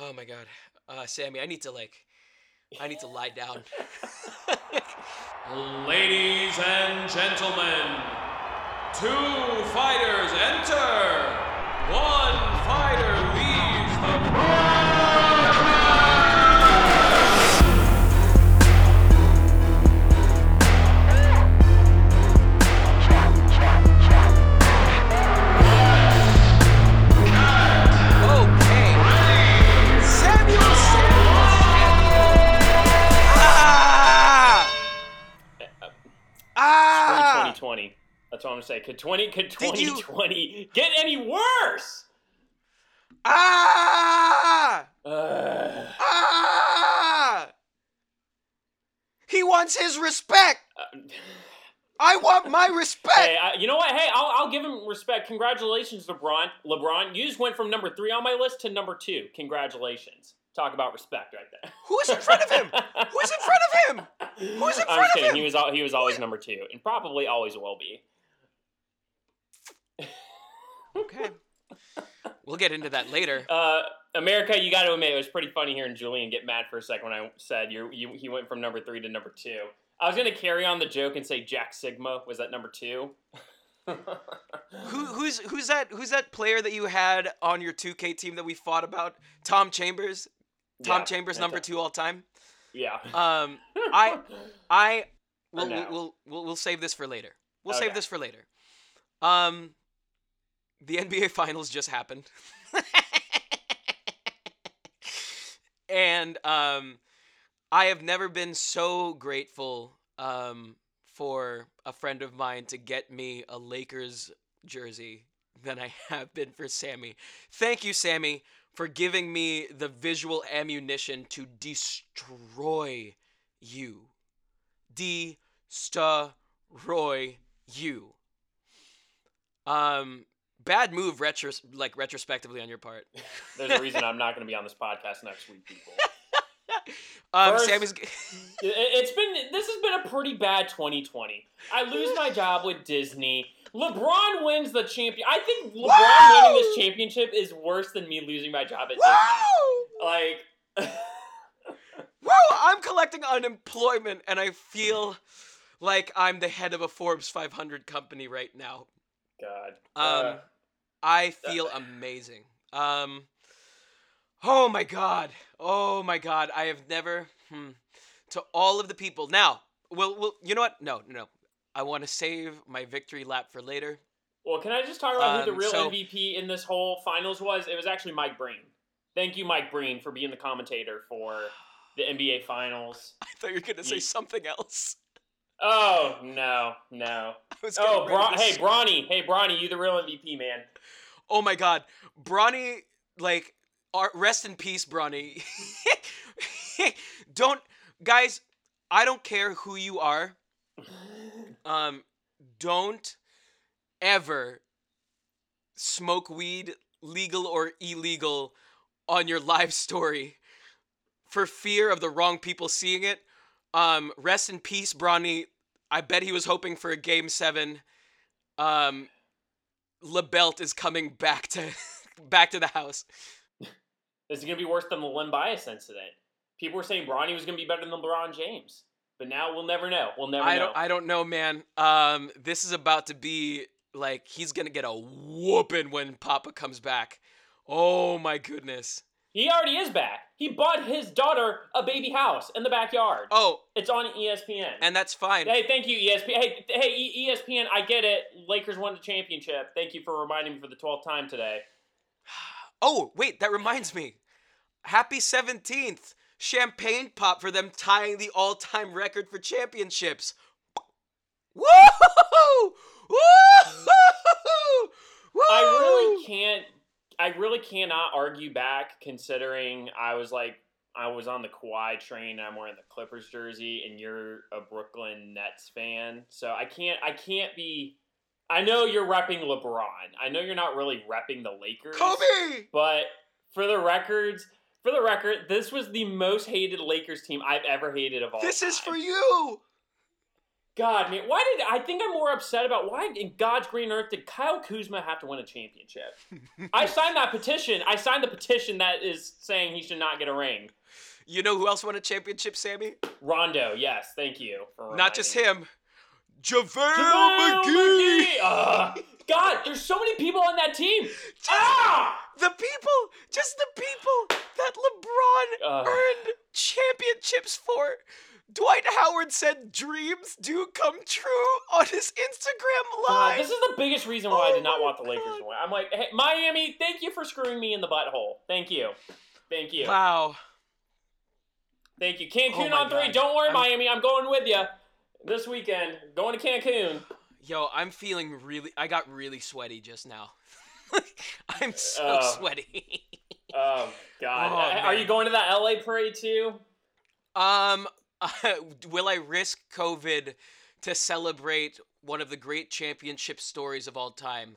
Oh my god, uh, Sammy, I need to like, I need to lie down. Ladies and gentlemen, two fighters enter. One fighter leaves the That's what I'm gonna say. Could 20 could you- 2020 get any worse? Ah! Ugh. Ah! He wants his respect. Uh, I want my respect. hey, I, you know what? Hey, I'll, I'll give him respect. Congratulations, LeBron. LeBron, you just went from number three on my list to number two. Congratulations. Talk about respect right there. Who's in front of him? Who's in front of him? Who's in front I'm of kidding. him? He was he was always number two, and probably always will be. Okay. We'll get into that later. Uh, America, you got to admit, it was pretty funny hearing Julian get mad for a second when I said you, you he went from number three to number two. I was gonna carry on the joke and say Jack Sikma was at number two. Who, who's who's that? Who's that player that you had on your 2K team that we fought about? Tom Chambers. Tom Yeah, Chambers, number a- two all time. Yeah. Um, I I we'll, For we'll, we'll we'll we'll save this for later. We'll Okay. save this for later. Um, the NBA Finals just happened, and um, I have never been so grateful um for a friend of mine to get me a Lakers jersey than I have been for Sammy. Thank you, Sammy, for giving me the visual ammunition to destroy you. Destroy you. Um, bad move, retros- like retrospectively on your part. There's a reason I'm not gonna be on this podcast next week, people. Um, First- It's been this has been a pretty bad 2020. I lose my job with Disney. LeBron wins the champion. I think LeBron winning this championship is worse than me losing my job at! Disney. Like, Woo! I'm collecting unemployment, and I feel like I'm the head of a Forbes 500 company right now. God. Um, I feel amazing. Um, oh my god. Oh my god. I have never. Hmm, to all of the people. Now, well, well, you know what? No, no, no. I want to save my victory lap for later. well, can I just talk about who the um, real so- MVP in this whole finals was? It was actually Mike Breen. Thank you, Mike Breen, for being the commentator for the NBA Finals. I thought you were gonna say something else. Oh no, no. Oh, Bron- hey, Bronny, hey, Bronny, you the real MVP, man. Oh my god, Bronny, like, ar- rest in peace, Bronny. don't, guys. I don't care who you are. Um, don't ever smoke weed, legal or illegal, on your live story, for fear of the wrong people seeing it. Um, rest in peace, Bronny. I bet he was hoping for a game seven. Um, LeBelt is coming back to back to the house. This is gonna be worse than the Len Bias incident. People were saying Bronny was gonna be better than LeBron James, but now we'll never know. We'll never I know. don't I don't know, man. Um, this is about to be like he's gonna get a whooping when Papa comes back. Oh my goodness. He already is back. He bought his daughter a baby house in the backyard. Oh, It's on ESPN. and that's fine. hey, thank you, ESPN. Hey, hey, ESPN. I get it. Lakers won the championship. Thank you for reminding me for the twelfth time today. Oh, wait, that reminds me. Happy 17th. Champagne pop for them tying the all-time record for championships. Woo! Woo! Woo! I really can't. I really cannot argue back, considering I was like, I was on the Kawhi train. I'm wearing the Clippers jersey, and you're a Brooklyn Nets fan. So I can't. I can't be. I know you're repping LeBron. I know you're not really repping the Lakers. Kobe! But for the records, for the record, this was the most hated Lakers team I've ever hated of all. This is for you. God, man, why did I think I'm more upset about why in God's green earth did Kyle Kuzma have to win a championship? I signed that petition. I signed the petition that is saying he should not get a ring. You know who else won a championship, Sammy? Rondo, yes, thank you. For Not just him. JaVale JaVale McGee. McGee! Ugh. God, there's so many people on that team. Ah! The people, just the people that LeBron Ugh. earned championships for. Dwight Howard said dreams do come true on his Instagram God, live. this is the biggest reason why I Oh did not want the Lakers to win. I'm like, hey, Miami, thank you for screwing me in the butthole. Thank you. Thank you. Wow. Thank you. Cancun Oh on three. God. Don't worry, I'm- Miami. I'm going with you this weekend. Going to Cancun. Yo, I'm feeling really. I got really sweaty just now. I'm so Oh. sweaty. Oh God. Oh, Uh, Are you going to that LA parade too? um, will I risk COVID to celebrate one of the great championship stories of all time?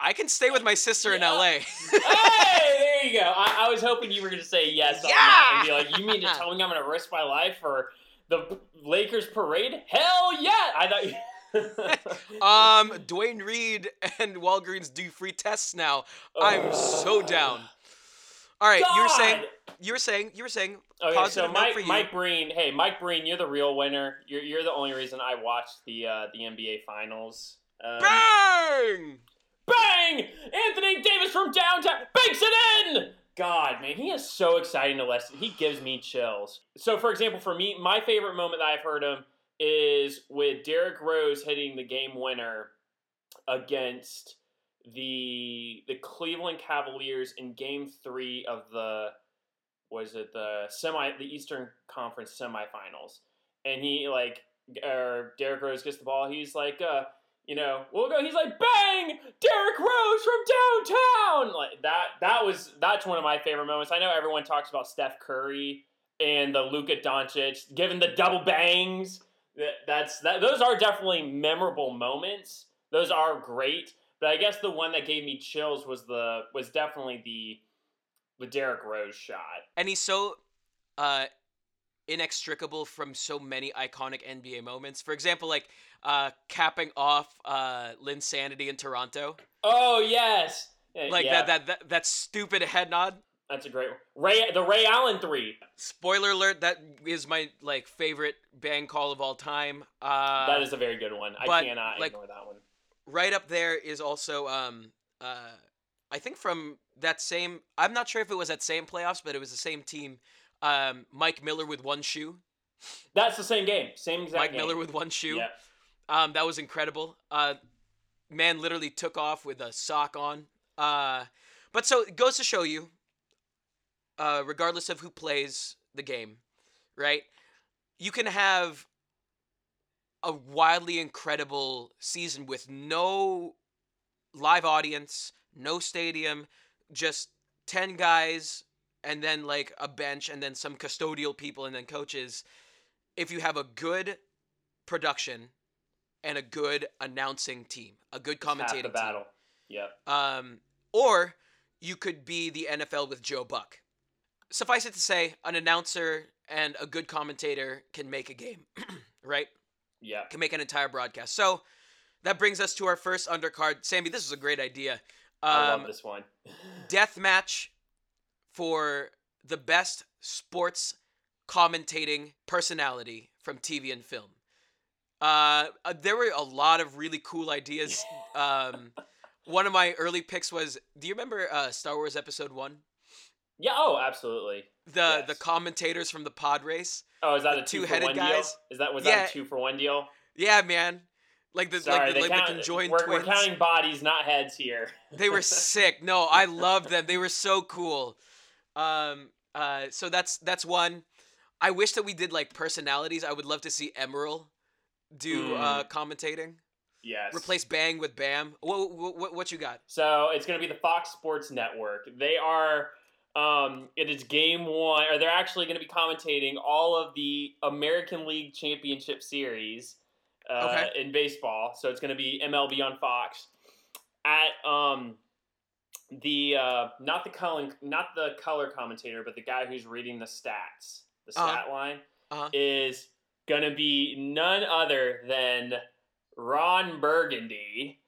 I can stay with my sister in LA. hey, there you go. I, I was hoping you were going to say yes that and be like, you mean to tell me I'm going to risk my life for the Lakers parade? Hell yeah! I thought you. um, Duane Reade and Walgreens do free tests now. I'm so down. All right, you were saying, you were saying, you were saying. Okay, positive so Mike, for you. Mike Breen, hey, Mike Breen, you're the real winner. You're, you're the only reason I watched the uh, the NBA Finals. Um, Bang! bang! Anthony Davis from downtown banks it in. God, man, he is so exciting to listen. He gives me chills. So, for example, for me, my favorite moment that I've heard him is with Derrick Rose hitting the game winner against the the Cleveland Cavaliers in Game Three of the was it the semi the Eastern Conference semifinals, and he like or Derrick Rose gets the ball. He's like, uh, you know, we'll go. He's like, bang, Derrick Rose from downtown. Like that. That was that's one of my favorite moments. I know everyone talks about Steph Curry and the Luka Doncic giving the double bangs. That, that's that. Those are definitely memorable moments. Those are great. But I guess the one that gave me chills was the was definitely the the Derrick Rose shot. and he's so uh inextricable from so many iconic NBA moments. For example, like uh capping off uh Linsanity in Toronto. Oh yes, Like yeah, that, that that that stupid head nod. That's a great one. Ray. The Ray Allen three. Spoiler alert, that is my like favorite bang call of all time. Uh that is a very good one. I but, cannot like, ignore that one. Right up there is also um uh I think from that same I'm not sure if it was that same playoffs, but it was the same team. Um Mike Miller with one shoe. That's the same game. Same exact Mike game. Miller with one shoe. Yeah. Um, that was incredible. Uh, man literally took off with a sock on. Uh, but so it goes to show you, uh, regardless of who plays the game, right? You can have a wildly incredible season with no live audience, no stadium, just 10 guys, and then like a bench, and then some custodial people, and then coaches. If you have a good production and a good announcing team, a good Half commentating the battle. Yep. Um, or you could be the NFL with Joe Buck. Suffice it to say, an announcer and a good commentator can make a game, right? Yep. Can make an entire broadcast. So that brings us to our first undercard. Sammy, this is a great idea. I Um, love this one. death match for the best sports commentating personality from TV and film. Uh, uh, there were a lot of really cool ideas. Um, one of my early picks was, do you remember uh, Star Wars Episode One? Yeah. Oh, absolutely. The Yes. the commentators from the pod race. Oh, is that a two two-headed for one deal? Is that was Yeah. that a two for one deal? Yeah, man. Like the Sorry, like, the, like count, the conjoined we're, twins. we're counting bodies, not heads here. They were sick. No, I loved them. They were so cool. Um, uh, so that's that's one. I wish that we did like personalities. I would love to see Emeril do uh, commentating. yes. Replace Bang with Bam. What, what what you got? So it's going to be the Fox Sports Network. They are. Um, it is game one, or they're actually going to be commentating all of the American League Championship Series uh, Okay. in baseball. So it's going to be MLB on Fox. At um, the uh, not the color not the color commentator, but the guy who's reading the stats, the Uh-huh. stat line Uh-huh. is gonna be none other than Ron Burgundy.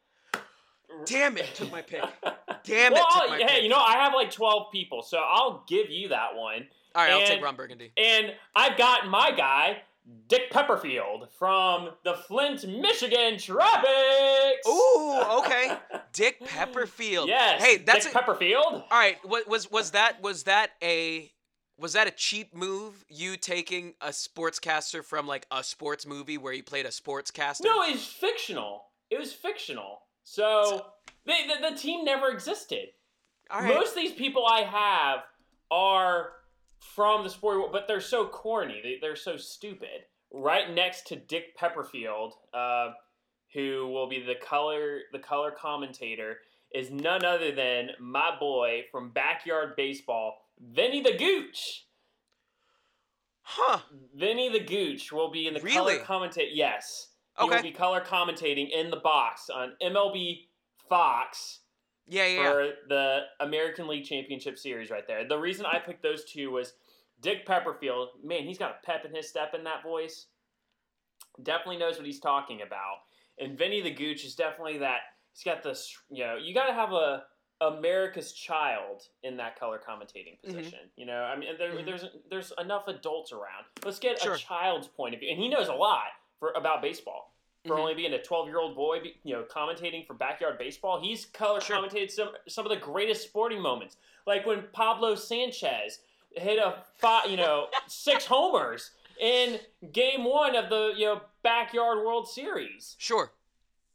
Damn it, took my pick. Damn it, well, my hey, pick. you know I have like twelve people, so I'll give you that one. All right, I'll take Ron Burgundy. And I've got my guy, Dick Pepperfield from the Flint, Michigan Tropics. Ooh, okay. Dick Pepperfield. Yes. Hey, that's Dick a, Pepperfield. all right. What was was that? Was that a was that a cheap move? You taking a sportscaster from like a sports movie where he played a sportscaster? No, it's fictional. It was fictional. So they, the, the team never existed. All right. Most of these people I have are from the sport, world, but they're so corny. They, they're so stupid. Right next to Dick Pepperfield, uh, who will be the color the color commentator, is none other than my boy from Backyard Baseball, Vinny the Gooch. huh? Vinny the Gooch will be in the Really? color commentator. Yes, he will Okay. be color commentating in the box on MLB Fox Yeah, yeah. yeah. for the American League Championship Series right there. The reason I picked those two was Dick Pepperfield. Man, he's got a pep in his step in that voice. Definitely knows what he's talking about. And Vinny the Gooch is definitely that. He's got this. You know, you got to have a America's child in that color commentating Mhm. position. You know, I mean, there, Mhm. there's there's enough adults around. Let's get Sure. a child's point of view, and he knows a lot for about baseball for Mhm. only being a 12 year old boy, you know, commentating for backyard baseball. He's color Sure. commentated some some of the greatest sporting moments, like when Pablo Sanchez hit a five, you know six homers in Game One of the you know backyard World Series. Sure.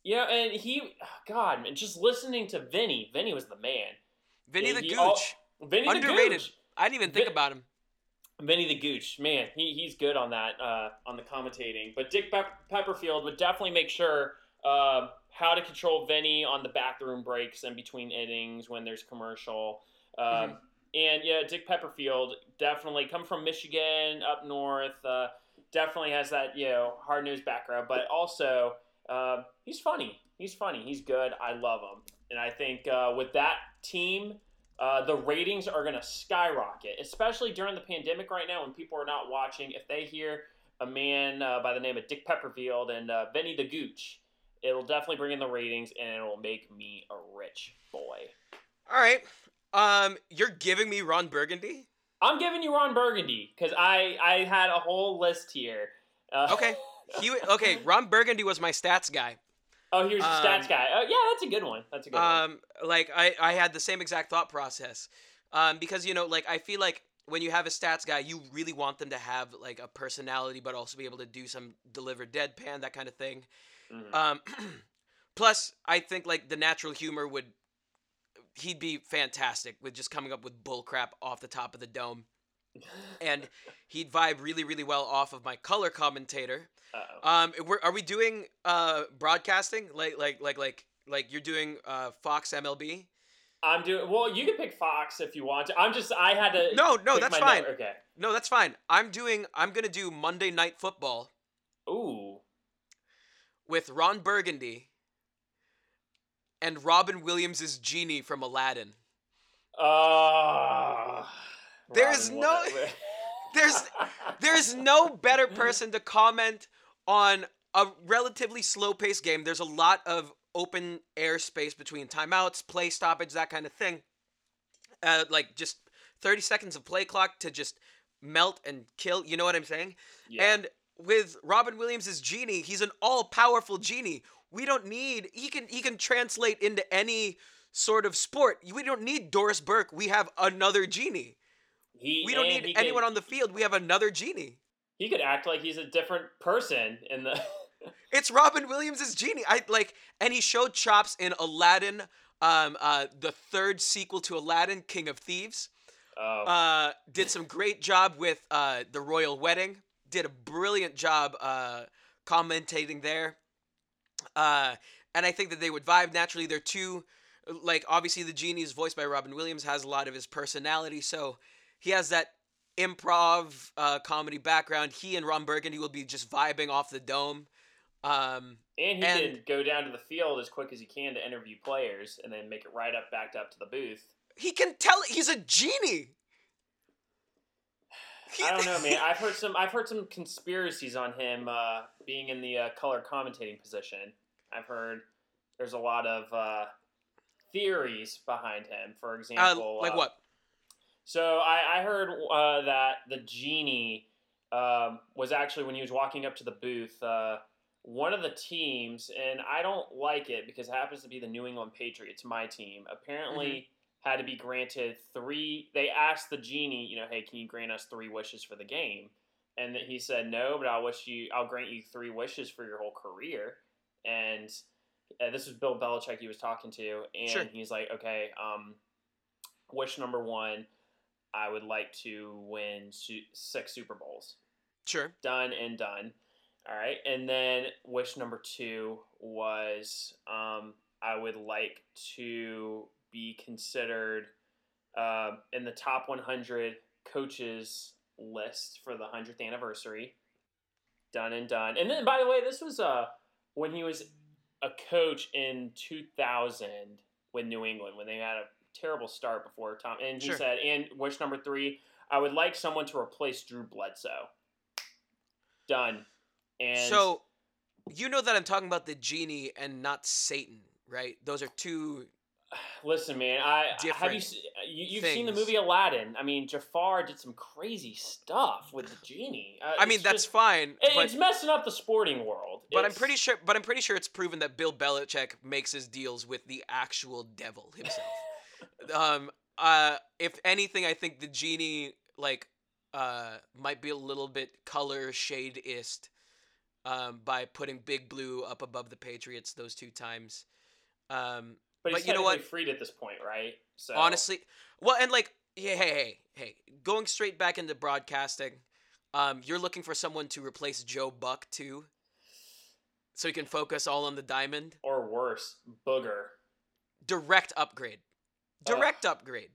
You know, and he, oh, God, man, just listening to Vinny, Vinny was the man. Vinny Yeah, the he Gooch. al- Vinny Underrated. the Gooch. I didn't even think Vi- about him. Vinny the Gooch, man, he, he's good on that uh, on the commentating. But Dick Pep- Pepperfield would definitely make sure uh, how to control Vinny on the bathroom breaks and between innings when there's commercial. Um, Mhm. And yeah, Dick Pepperfield definitely come from Michigan up north. Uh, definitely has that you know hard nosed background, but also uh, he's funny. He's funny. He's good. I love him, and I think uh, with that team. Uh, the ratings are going to skyrocket, especially during the pandemic right now when people are not watching. If they hear a man uh, by the name of Dick Pepperfield and uh, Vinny the Gooch, it'll definitely bring in the ratings and it'll make me a rich boy. All right. Um, you're giving me Ron Burgundy. I'm giving you Ron Burgundy because I, I had a whole list here. Uh, Okay. He okay. Ron Burgundy was my stats guy. Oh, here's the Um, stats guy. Oh, yeah, that's a good one. That's a good one. Um, like I, I had the same exact thought process. Um, because you know, like I feel like when you have a stats guy, you really want them to have like a personality, but also be able to do some deliver deadpan, that kind of thing. Mhm. Um, plus, I think like the natural humor would, he'd be fantastic with just coming up with bullcrap off the top of the dome, and he'd vibe really, really well off of my color commentator. Uh-oh. Um, we're, are we doing uh broadcasting like like like like like you're doing uh Fox MLB? I'm doing well. You can pick Fox if you want to. I'm just I had to. No, no, that's fine. note. Okay. No, that's fine. I'm doing. I'm gonna do Monday Night Football Ooh. with Ron Burgundy and Robin Williams as Genie from Aladdin. Uh, There's no- There's there's no better person to comment on a relatively slow-paced game. There's a lot of open air space between timeouts, play stoppage, that kind of thing. Uh, like just 30 seconds of play clock to just melt and kill. You know what I'm saying? Yeah. And with Robin Williams Genie, he's an all-powerful genie. We don't need he can he can translate into any sort of sport. We don't need Doris Burke. We have another genie. He, We don't need he anyone could, on the field. We have another genie. He could act like he's a different person in the. It's Robin Williams as Genie. I like, and he showed chops in Aladdin, um, uh, the third sequel to Aladdin, King of Thieves. Oh. Uh, did some great job with uh, the royal wedding. Did a brilliant job uh, commentating there. Uh, and I think that they would vibe naturally. They're two, like obviously the genie is voiced by Robin Williams, has a lot of his personality, so he has that improv uh, comedy background. He and Ron Burgundy will be just vibing off the dome. Um, and he and- can go down to the field as quick as he can to interview players, and then make it right up back up to the booth. he can tell he's a genie. I don't know, man. I've heard some. I've heard some conspiracies on him uh, being in the uh, color commentating position. I've heard there's a lot of uh, theories behind him. For Uh, example, like uh, what? So I, I heard uh, that the genie um, was actually when he was walking up to the booth. Uh, one of the teams, and I don't like it because it happens to be the New England Patriots, my team. Apparently, had to be granted three. They asked the genie, you know, hey, can you grant us three wishes for the game? And that he said no, but I'll wish you, I'll grant you three wishes for your whole career. And uh, this was Bill Belichick he was talking to, and Sure. he's like, okay, um, wish number one, I would like to win su- six Super Bowls. Sure. Done and done. All right, and then wish number two was um, I would like to be considered uh, in the top 100 coaches list for the 100th anniversary. Done and done. And then, by the way, this was uh, when he was a coach in 2000 with New England when they had a terrible start before Tom. And he Sure. said, and wish number three, I would like someone to replace Drew Bledsoe. Done. And so, you know that I'm talking about the genie and not Satan, right? Those are two. listen, man, I have you. you you've seen the movie Aladdin? I mean, Jafar did some crazy stuff with the genie. Uh, I mean, that's just- fine, it- but it's messing up the sporting world. but I'm pretty sure. But I'm pretty sure it's proven that Bill Belichick makes his deals with the actual devil himself. Um. Uh. If anything, I think the genie like uh might be a little bit color shadeist. Um, by putting Big Blue up above the Patriots those two times. Um, but, but you know what? freed at this point, right? So honestly well and like hey hey hey hey going straight back into broadcasting um you're looking for someone to replace joe buck too so you can focus all on the diamond or worse, Booger, direct upgrade Ugh. direct upgrade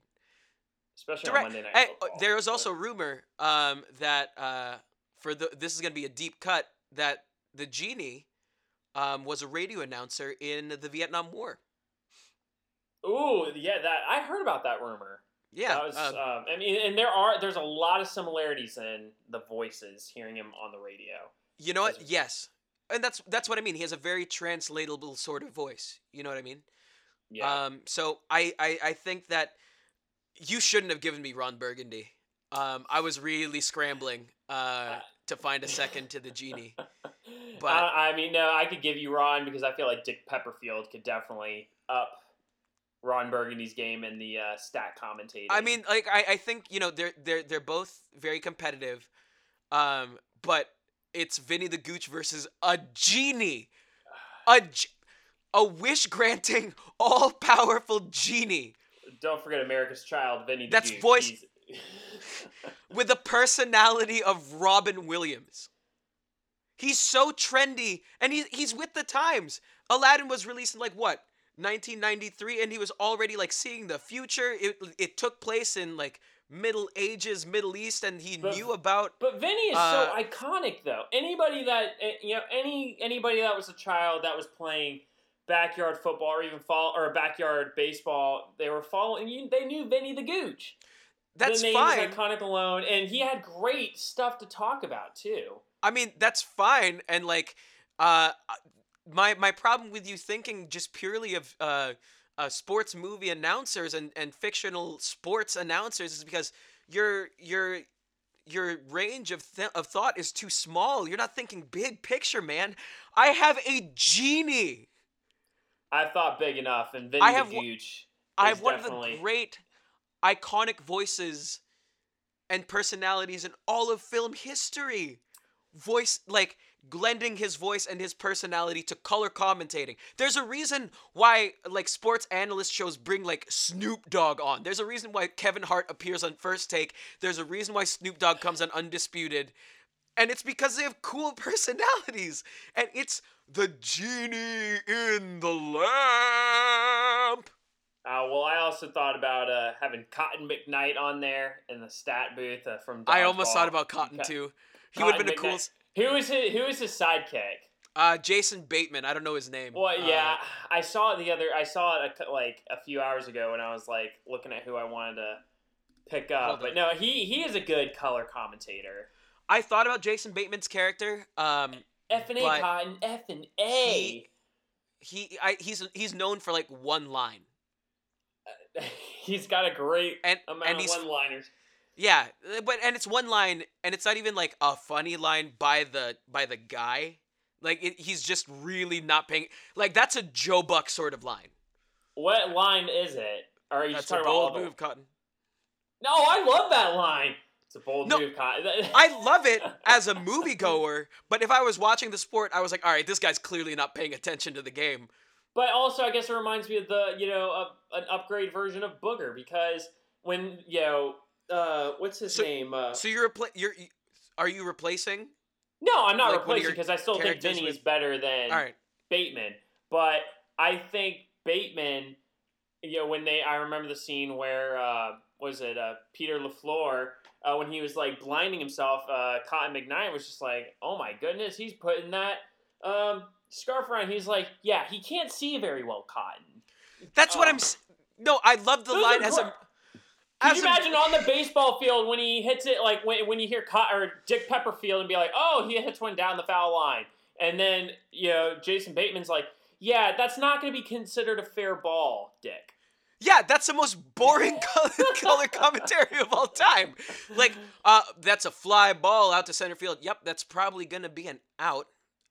especially direct on Monday Night uh, Football. there is also rumor um that uh for the this is gonna be a deep cut that the genie um was a radio announcer in the vietnam war Ooh, yeah, that I heard about that rumor. yeah that was. um, um, I mean, and there are there's a lot of similarities in the voices hearing him on the radio. You know what? Yes. And that's that's what I mean. He has a very translatable sort of voice. You know what I mean? Yeah, Um so I, I I think that you shouldn't have given me Ron Burgundy. Um I was really scrambling uh to find a second to the genie. but- I, I mean, no, I could give you Ron because I feel like Dick Pepperfield could definitely up Ron Burgundy's game in the uh, stat commentating. I mean like I, I think, you know, they're they're they're both very competitive. Um but it's Vinny the Gooch versus a genie. A a wish granting all powerful genie. don't forget America's Child, Vinny. That's Gooch. voice- with the personality of Robin Williams. He's so trendy and he, he's with the times. Aladdin was released in like what? 1993 and he was already like seeing the future. It it took place in like Middle Ages, Middle East and he But- knew about But Vinny is Uh, so iconic, though. Anybody that eh, you know, any anybody that was a child that was playing backyard football or even fall or backyard baseball, they were following. You, they knew Vinny the Gooch. that's the name fine. is iconic alone, and he had great stuff to talk about too. I mean, that's fine. And like, uh, my my problem with you thinking just purely of uh, uh sports movie announcers and and fictional sports announcers is because your your your range of th- of thought is too small. You're not thinking big picture, man. I have a genie. I thought big enough, and Vinny I have Gooch. I have one of the great iconic voices and personalities in all of film history. Voice like blending his voice and his personality to color commentating. There's a reason why like sports analyst shows bring like Snoop Dogg on. There's a reason why Kevin Hart appears on First Take. There's a reason why Snoop Dogg comes on Undisputed. And it's because they have cool personalities. And it's the genie in the lamp. Uh, well, I also thought about uh, having Cotton McKnight on there in the stat booth uh, from. I almost thought about Cotton too. He would have been a cool. Who is his, who is his sidekick? Uh, Jason Bateman. I don't know his name. Well, Uh, yeah, I saw it the other. I saw it a, like a few hours ago when I was like looking at who I wanted to pick up. But no, he he is a good color commentator. I thought about Jason Bateman's character. Um, F and A Cotton, F and A. he- he, I, he's he's known for like one line, He's got a great and amount and of one-liners. yeah, but and it's one line, and it's not even like a funny line by the by the guy. Like it, he's just really not paying. Like that's a Joe Buck sort of line. What line is it? Or are you just That's a talking about all bold the- move, Cotton. No, I love that line. A bold No, move, I love it as a moviegoer, but if I was watching the sport, I was like, all right, this guy's clearly not paying attention to the game. But also, I guess it reminds me of the you know an upgrade version of Booger because when you know uh what's his So- name? Uh, So you're repla- you're are you replacing? no, I'm not like, replacing because I still think Vinny is better than right. Bateman. But I think Bateman, you know, when they I remember the scene where uh was it uh Peter LaFleur uh, when he was like blinding himself, uh Cotton McKnight was just like, Oh my goodness, he's putting that um scarf around. He's like, Yeah, he can't see very well, Cotton. That's what Oh. I'm. s- No, I love the line as a. Could As you a- imagine on the baseball field when he hits it, like when, when you hear Cot- or Dick Pepperfield and be like, "Oh, he hits one down the foul line," and then you know Jason Bateman's like, "Yeah, that's not going to be considered a fair ball, Dick." Yeah, that's the most boring color, color commentary of all time. Like, uh, that's a fly ball out to center field. Yep, that's probably gonna be an out.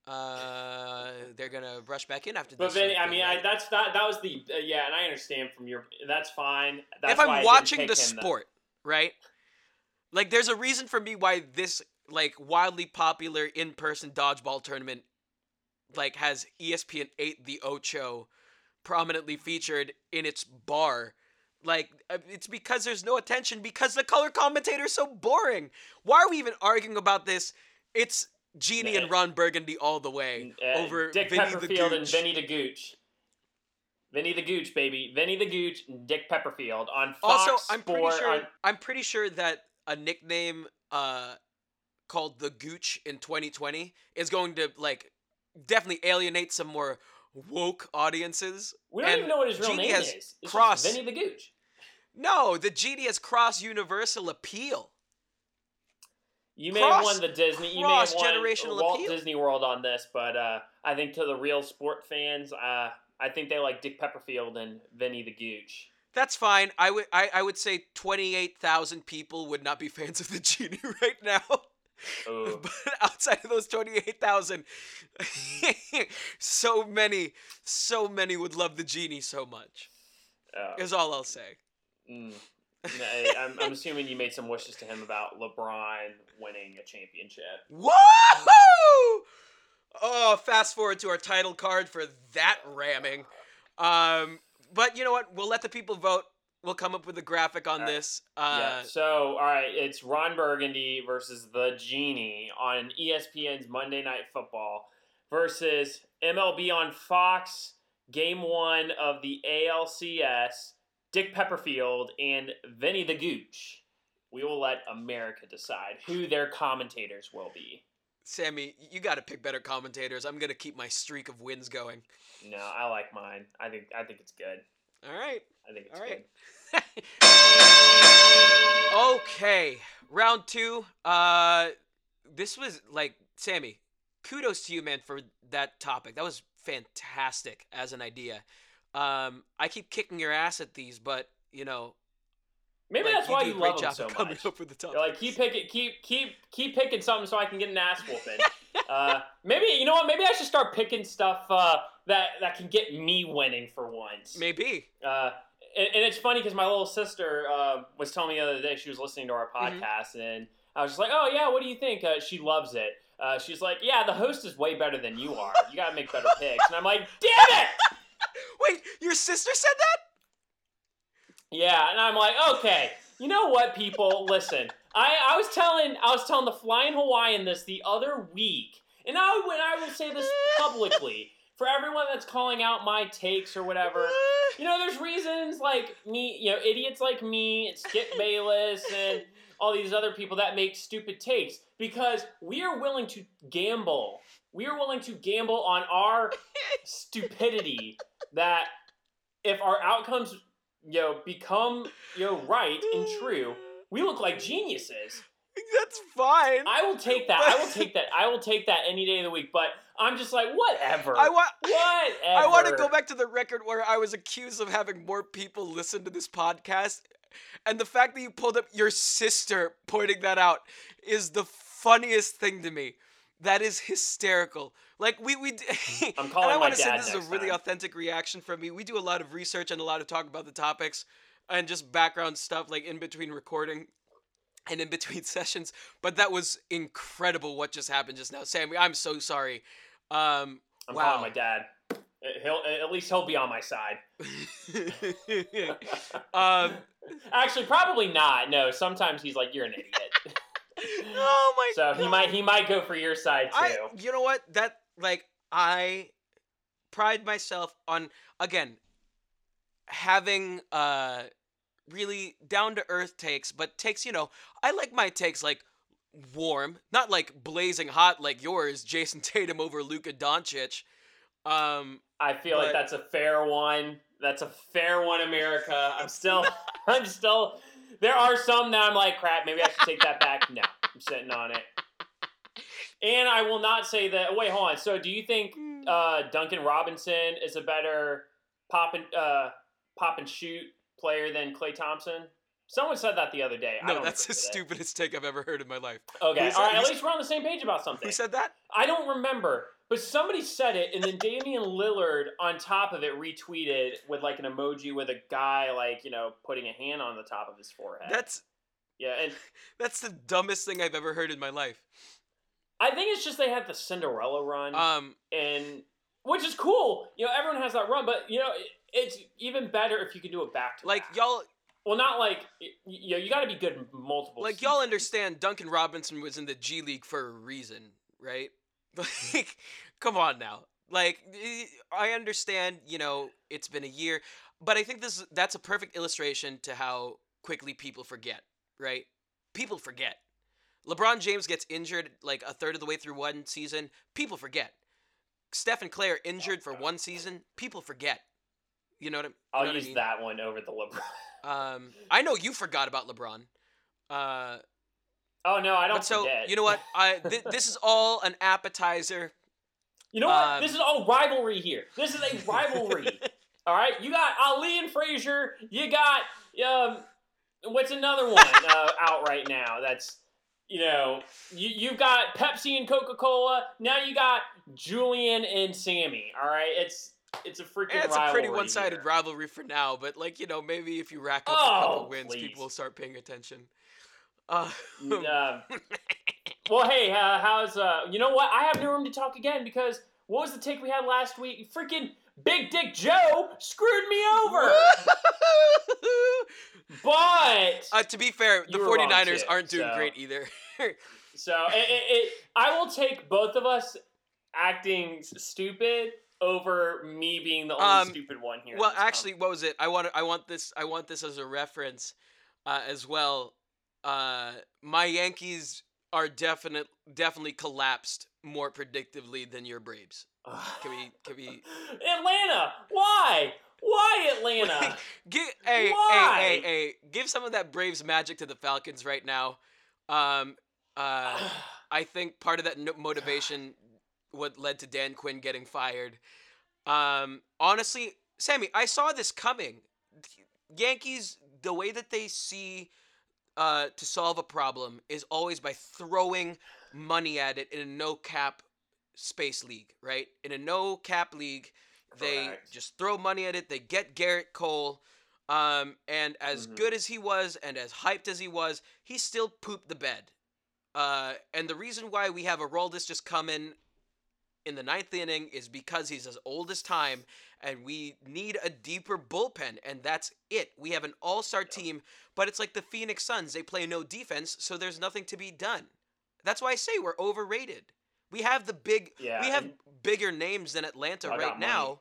Uh, they're gonna rush back in after But this. then, sort of I mean, I, that's not that was the uh, yeah, and I understand from your that's fine. That's if I'm watching the though. sport, right? Like, there's a reason for me why this like wildly popular in-person dodgeball tournament like has ESPN eight the Ocho prominently featured in its bar. Like uh, it's because there's no attention because the color commentator's so boring. Why are we even arguing about this? It's Genie and Ron Burgundy all the way Uh, over Dick Vinny the Pepperfield and. Vinny the Gooch. Vinny the Gooch, baby. Vinny the Gooch and Dick Pepperfield on Fox Also, I'm pretty Sport sure on I'm pretty sure that a nickname uh called the Gooch in 2020 is going to like definitely alienate some more woke audiences. We don't And even know what his real Genie name has is. It's cross- Vinny the Gooch. No, the Genie has cross universal appeal. You may Cross- have won the Disney. You may have won Walt appeal. Disney World on this, but uh, I think to the real sport fans, uh, I think they like Dick Pepperfield and Vinny the Gooch. That's fine. I would I, I would say 28,000 people would not be fans of the Genie right now. Ooh. But outside of those 28,000, so many, so many would love the Genie so much. Uh, Is all I'll say. mm. I- I'm, I'm assuming you made some wishes to him about LeBron winning a championship. Woohoo! Oh, fast forward to our title card for that ramming. Um, but you know what? We'll let the people vote. We'll come up with a graphic on right. this. Uh, yeah. So, all right, it's Ron Burgundy versus the Genie on ESPN's Monday Night Football versus MLB on Fox. Game one of the ALCS. Dick Pepperfield and Vinny the Gooch. We will let America decide who their commentators will be. Sammy, you got to pick better commentators. I'm gonna keep my streak of wins going. No, I like mine. I think I think it's good. All right. I think it's All good. Okay, round two. Uh, this was like Sammy. Kudos to you, man, for that topic. That was fantastic as an idea. Um, I keep kicking your ass at these, but you know, Maybe like, that's why you a great love job him so much. up with the topic. You're like keep picking, keep keep keep picking something so I can get an ass whooping. uh, maybe you know what? Maybe I should start picking stuff uh, that that can get me winning for once. Maybe. Uh, and, and it's funny because my little sister uh, was telling me the other day she was listening to our Mhm. podcast and I was just like, oh yeah, what do you think? Uh, she loves it. Uh, she's like, yeah, the host is way better than you are. You gotta make better picks. And I'm like, damn it! Wait, your sister said that? Yeah, and I'm like, okay, you know what, people? Listen, I, I was telling I was telling the Flying Hawaiian this the other week, and I would I will say this publicly for everyone that's calling out my takes or whatever. You know, there's reasons like me, you know, idiots like me and Skip Bayless and all these other people that make stupid takes because we are willing to gamble. We are willing to gamble on our stupidity that if our outcomes you know become you know right and true we look like geniuses. That's fine. I will take that. I will take that. I will take that any day of the week. But I'm just like, whatever. I want. Whatever. I want to go back to the record where I was accused of having more people listen to this podcast, and the fact that you pulled up your sister pointing that out is the funniest thing to me. That is hysterical. Like we we. d- I'm calling and I wanna say this is a really time. authentic reaction from me. We do a lot of research and a lot of talk about the topics, and just background stuff like in between recording. And in between sessions, but that was incredible what just happened just now, Sammy. I'm so sorry. Um, I'm wow. calling my dad. Uh, He'll at least he'll be on my side. um, Actually, probably not. No, sometimes he's like, "You're an idiot." oh my god. so he might he might go for your side too. I, you know what? That like I pride myself on again having uh really down to earth takes, but takes you know I like my takes like warm, not like blazing hot like yours, Jayson Tatum over Luka Doncic. Um, I feel like that's a fair one. That's a fair one, America. I'm still, I'm still. There are some that I'm like, crap. Maybe I should take that back. No, I'm sitting on it. And I will not say that. Wait, hold on. So, do you think uh, Duncan Robinson is a better pop and uh, pop and shoot player than Klay Thompson? Someone said that the other day. I no, that's the agree with it. stupidest take I've ever heard in my life. Okay, Who's all. At least we're on the same page about something. Who said that? I don't remember, but somebody said it, and then Damian Lillard on top of it retweeted with like an emoji with a guy like you know putting a hand on the top of his forehead. That's yeah, and that's the dumbest thing I've ever heard in my life. I think it's just they had the Cinderella run, Um, and which is cool. You know, everyone has that run, but you know, it's even better if you can do it back to like y'all Well, not like you know, you got to be good in multiple. like y'all understand Duncan Robinson was in the G League for a reason, right? Like, come on now. Like, I understand, you know, it's been a year, but I think this that's a perfect illustration to how quickly people forget, right? People forget. LeBron James gets injured like a third of the way through one season. People forget. Steph and Klay are injured for oh, one season. People forget. You know what, I- you I'll know what I use that one over the LeBron. Um, I know you forgot about LeBron. Uh, Oh no, I don't but so forget. you know what? I th- this is all an appetizer. You know what? Um, this is all rivalry here. This is a rivalry. all right, you got Ali and Frazier. You got um, what's another one uh, out right now? That's you know, you you've got Pepsi and Coca Cola. Now you got Julian and Sammy. All right, it's it's a freaking. Eh, it's a pretty one-sided here. rivalry for now, but like you know, maybe if you rack up a Oh, couple wins, please. people will start paying attention. Uh, Um, well, hey, uh, how's uh? You know what? I have no room to talk again because what was the take we had last week? Freaking Big Dick Joe screwed me over. But uh, to be fair, the You were wrong, 49ers too, aren't doing so- great either. so it, it, it, I will take both of us acting stupid over me being the only Um, stupid one here. well, actually, what was it? I want I want this I want this as a reference uh, as well. Uh, my Yankees are definite definitely collapsed more predictively than your Braves. Can we can we Atlanta, why? Why Atlanta? Give, hey, hey, Why? hey, hey, give some of that Braves magic to the Falcons right now. Um, uh, I think part of that motivation what led to Dan Quinn getting fired. Um, honestly, Sammy, I saw this coming. Yankees, the way that they see uh, to solve a problem is always by throwing money at it in a no cap space league, right? In a no cap league, they Correct. just throw money at it. They get Gerrit Cole. Um, and as Mhm. good as he was and as hyped as he was, he still pooped the bed. Uh, and the reason why we have a Aroldis just come in in the ninth inning is because he's as old as time, and we need a deeper bullpen, and that's it. We have an all-star team, but it's like the Phoenix Suns; they play no defense, so there's nothing to be done. That's why I say we're overrated. We have the big, Yeah, we have bigger names than Atlanta I right now,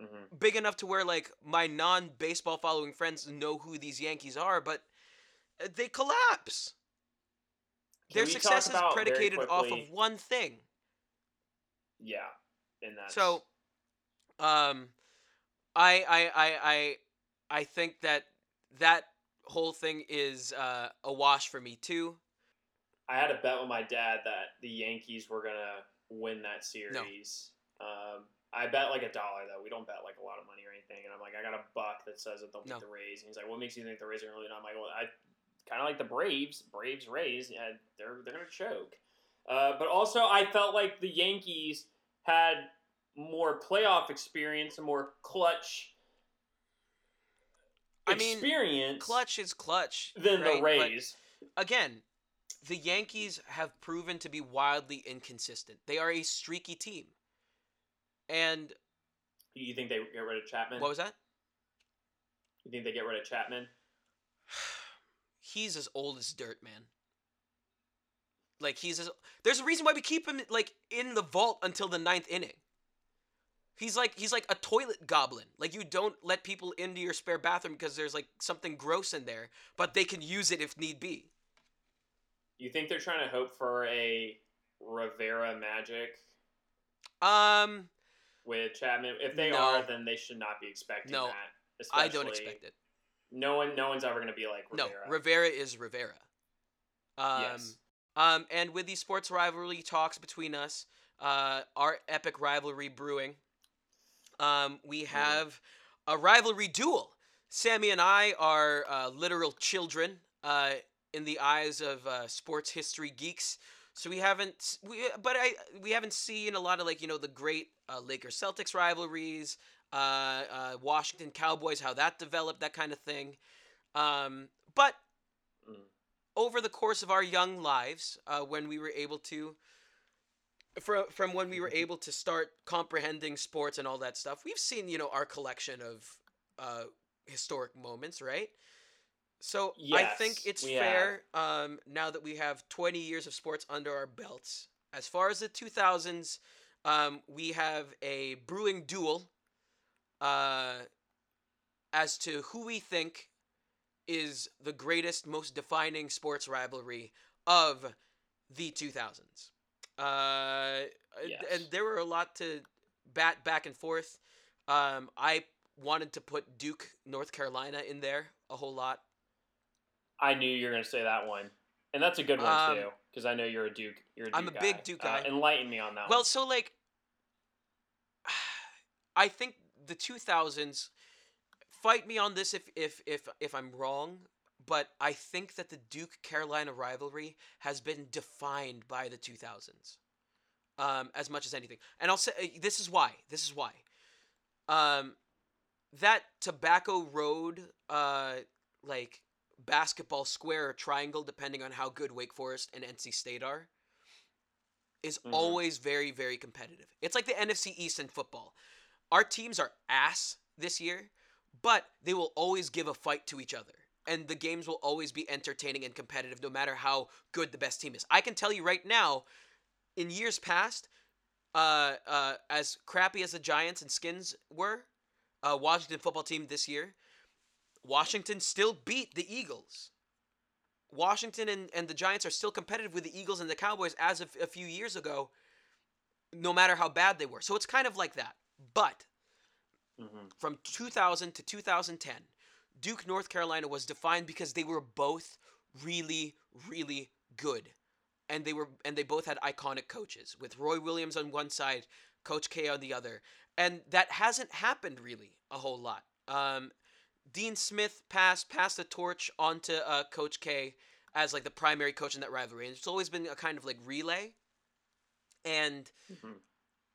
Mhm. big enough to where like my non-baseball following friends know who these Yankees are, but uh, they collapse. Can Their success is predicated off of one thing. Yeah, and that's So, um, I I I I I think that that whole thing is uh, a wash for me too. I had a bet with my dad that the Yankees were gonna win that series. Um, I bet like a dollar though. We don't bet like a lot of money or anything. And I'm like, I got a buck that says that they'll beat No. the Rays. And he's like, What makes you think the Rays are gonna win? I'm like, Well, I kind of like the Braves. Braves Rays. Yeah, they're they're gonna choke. Uh, but also, I felt like the Yankees had more playoff experience and more clutch. I mean, experience Clutch is clutch than right? the But Rays. again, the Yankees have proven to be wildly inconsistent. They are a streaky team. And You think they get rid of Chapman? what was that? you think they get rid of Chapman? He's as old as dirt, man. Like he's there's a reason why we keep him like in the vault until the ninth inning. He's like he's like a toilet goblin. Like you don't let people into your spare bathroom because there's like something gross in there, but they can use it if need be. You think they're trying to hope for a Rivera magic Um, with Chapman? If they No. are, then they should not be expecting No, that. I don't especially- expect it. No one, no one's ever going to be like Rivera. No, Rivera is Rivera. Um, yes. Um, and with these sports rivalry talks between us, uh, our epic rivalry brewing, um, we have a rivalry duel. Sammy and I are uh, literal children uh, in the eyes of uh, sports history geeks. So we haven't, we, but I we haven't seen a lot of like you know the great uh, Lakers Celtics rivalries, uh, uh, Washington Cowboys, how that developed, that kind of thing. Um, but Mm. Over the course of our young lives, uh, when we were able to, from from when we were able to start comprehending sports and all that stuff, we've seen you know our collection of uh, historic moments, right? So I think it's fair um, now that we have 20 years of sports under our belts. As far as the 2000s, um, we have a brewing duel uh, as to who we think is the greatest, most defining sports rivalry of the 2000s. Uh, Yes. And there were a lot to bat back and forth. Um, I wanted to put Duke, North Carolina in there a whole lot. I knew you were going to say that one, and that's a good one Um, too, because I know you're a Duke. You're a Duke I'm a big Duke Uh, guy. enlighten me on that. Well, one. so like, I think the 2000s. Fight me on this if if if if I'm wrong, but I think that the Duke Carolina rivalry has been defined by the 2000s, um, as much as anything. And I'll say uh, this is why. This is why. Um, that Tobacco Road, uh, like basketball square or triangle, depending on how good Wake Forest and NC State are, is Mhm. always very, very competitive. It's like the NFC East in football. Our teams are ass this year, but they will always give a fight to each other. And the games will always be entertaining and competitive no matter how good the best team is. I can tell you right now, in years past, uh, uh, as crappy as the Giants and Skins were, uh, Washington football team this year, Washington still beat the Eagles. Washington and, and the Giants are still competitive with the Eagles and the Cowboys as of a few years ago, no matter how bad they were. So it's kind of like that. But Mhm. from 2000 to 2010, Duke, North Carolina was defined because they were both really, really good. And they were and they both had iconic coaches with Roy Williams on one side, Coach K on the other. And that hasn't happened really a whole lot. Um, Dean Smith passed passed the torch onto uh, Coach K as like the primary coach in that rivalry. And it's always been a kind of like relay. And Mhm.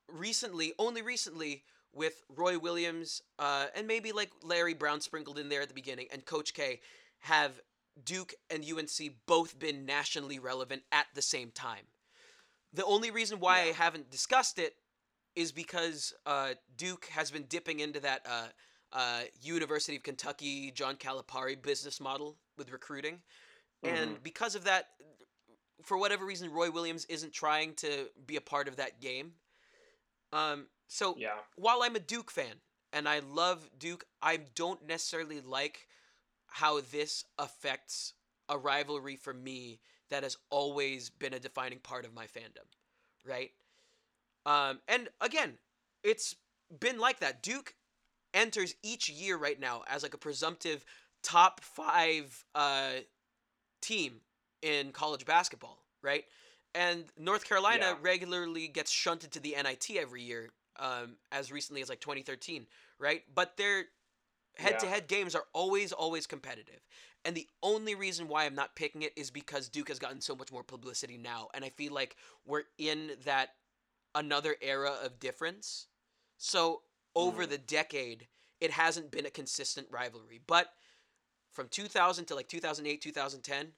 recently, only recently, with Roy Williams uh, and maybe like Larry Brown sprinkled in there at the beginning, and Coach K, have Duke and UNC both been nationally relevant at the same time. The only reason why I haven't discussed it is because uh, Duke has been dipping into that uh, uh, University of Kentucky John Calipari business model with recruiting, and because of that, for whatever reason, Roy Williams isn't trying to be a part of that game. Um, so Yeah. while I'm a Duke fan and I love Duke, I don't necessarily like how this affects a rivalry for me that has always been a defining part of my fandom, right? Um, and again, it's been like that. Duke enters each year right now as like a presumptive top five uh, team in college basketball, right? And North Carolina Yeah. regularly gets shunted to the NIT every year, um, as recently as like 2013, right? But their head-to-head games are always, always competitive. And the only reason why I'm not picking it is because Duke has gotten so much more publicity now, and I feel like we're in that another era of difference. So over Mhm. the decade, it hasn't been a consistent rivalry. But from 2000 to like 2008, 2010,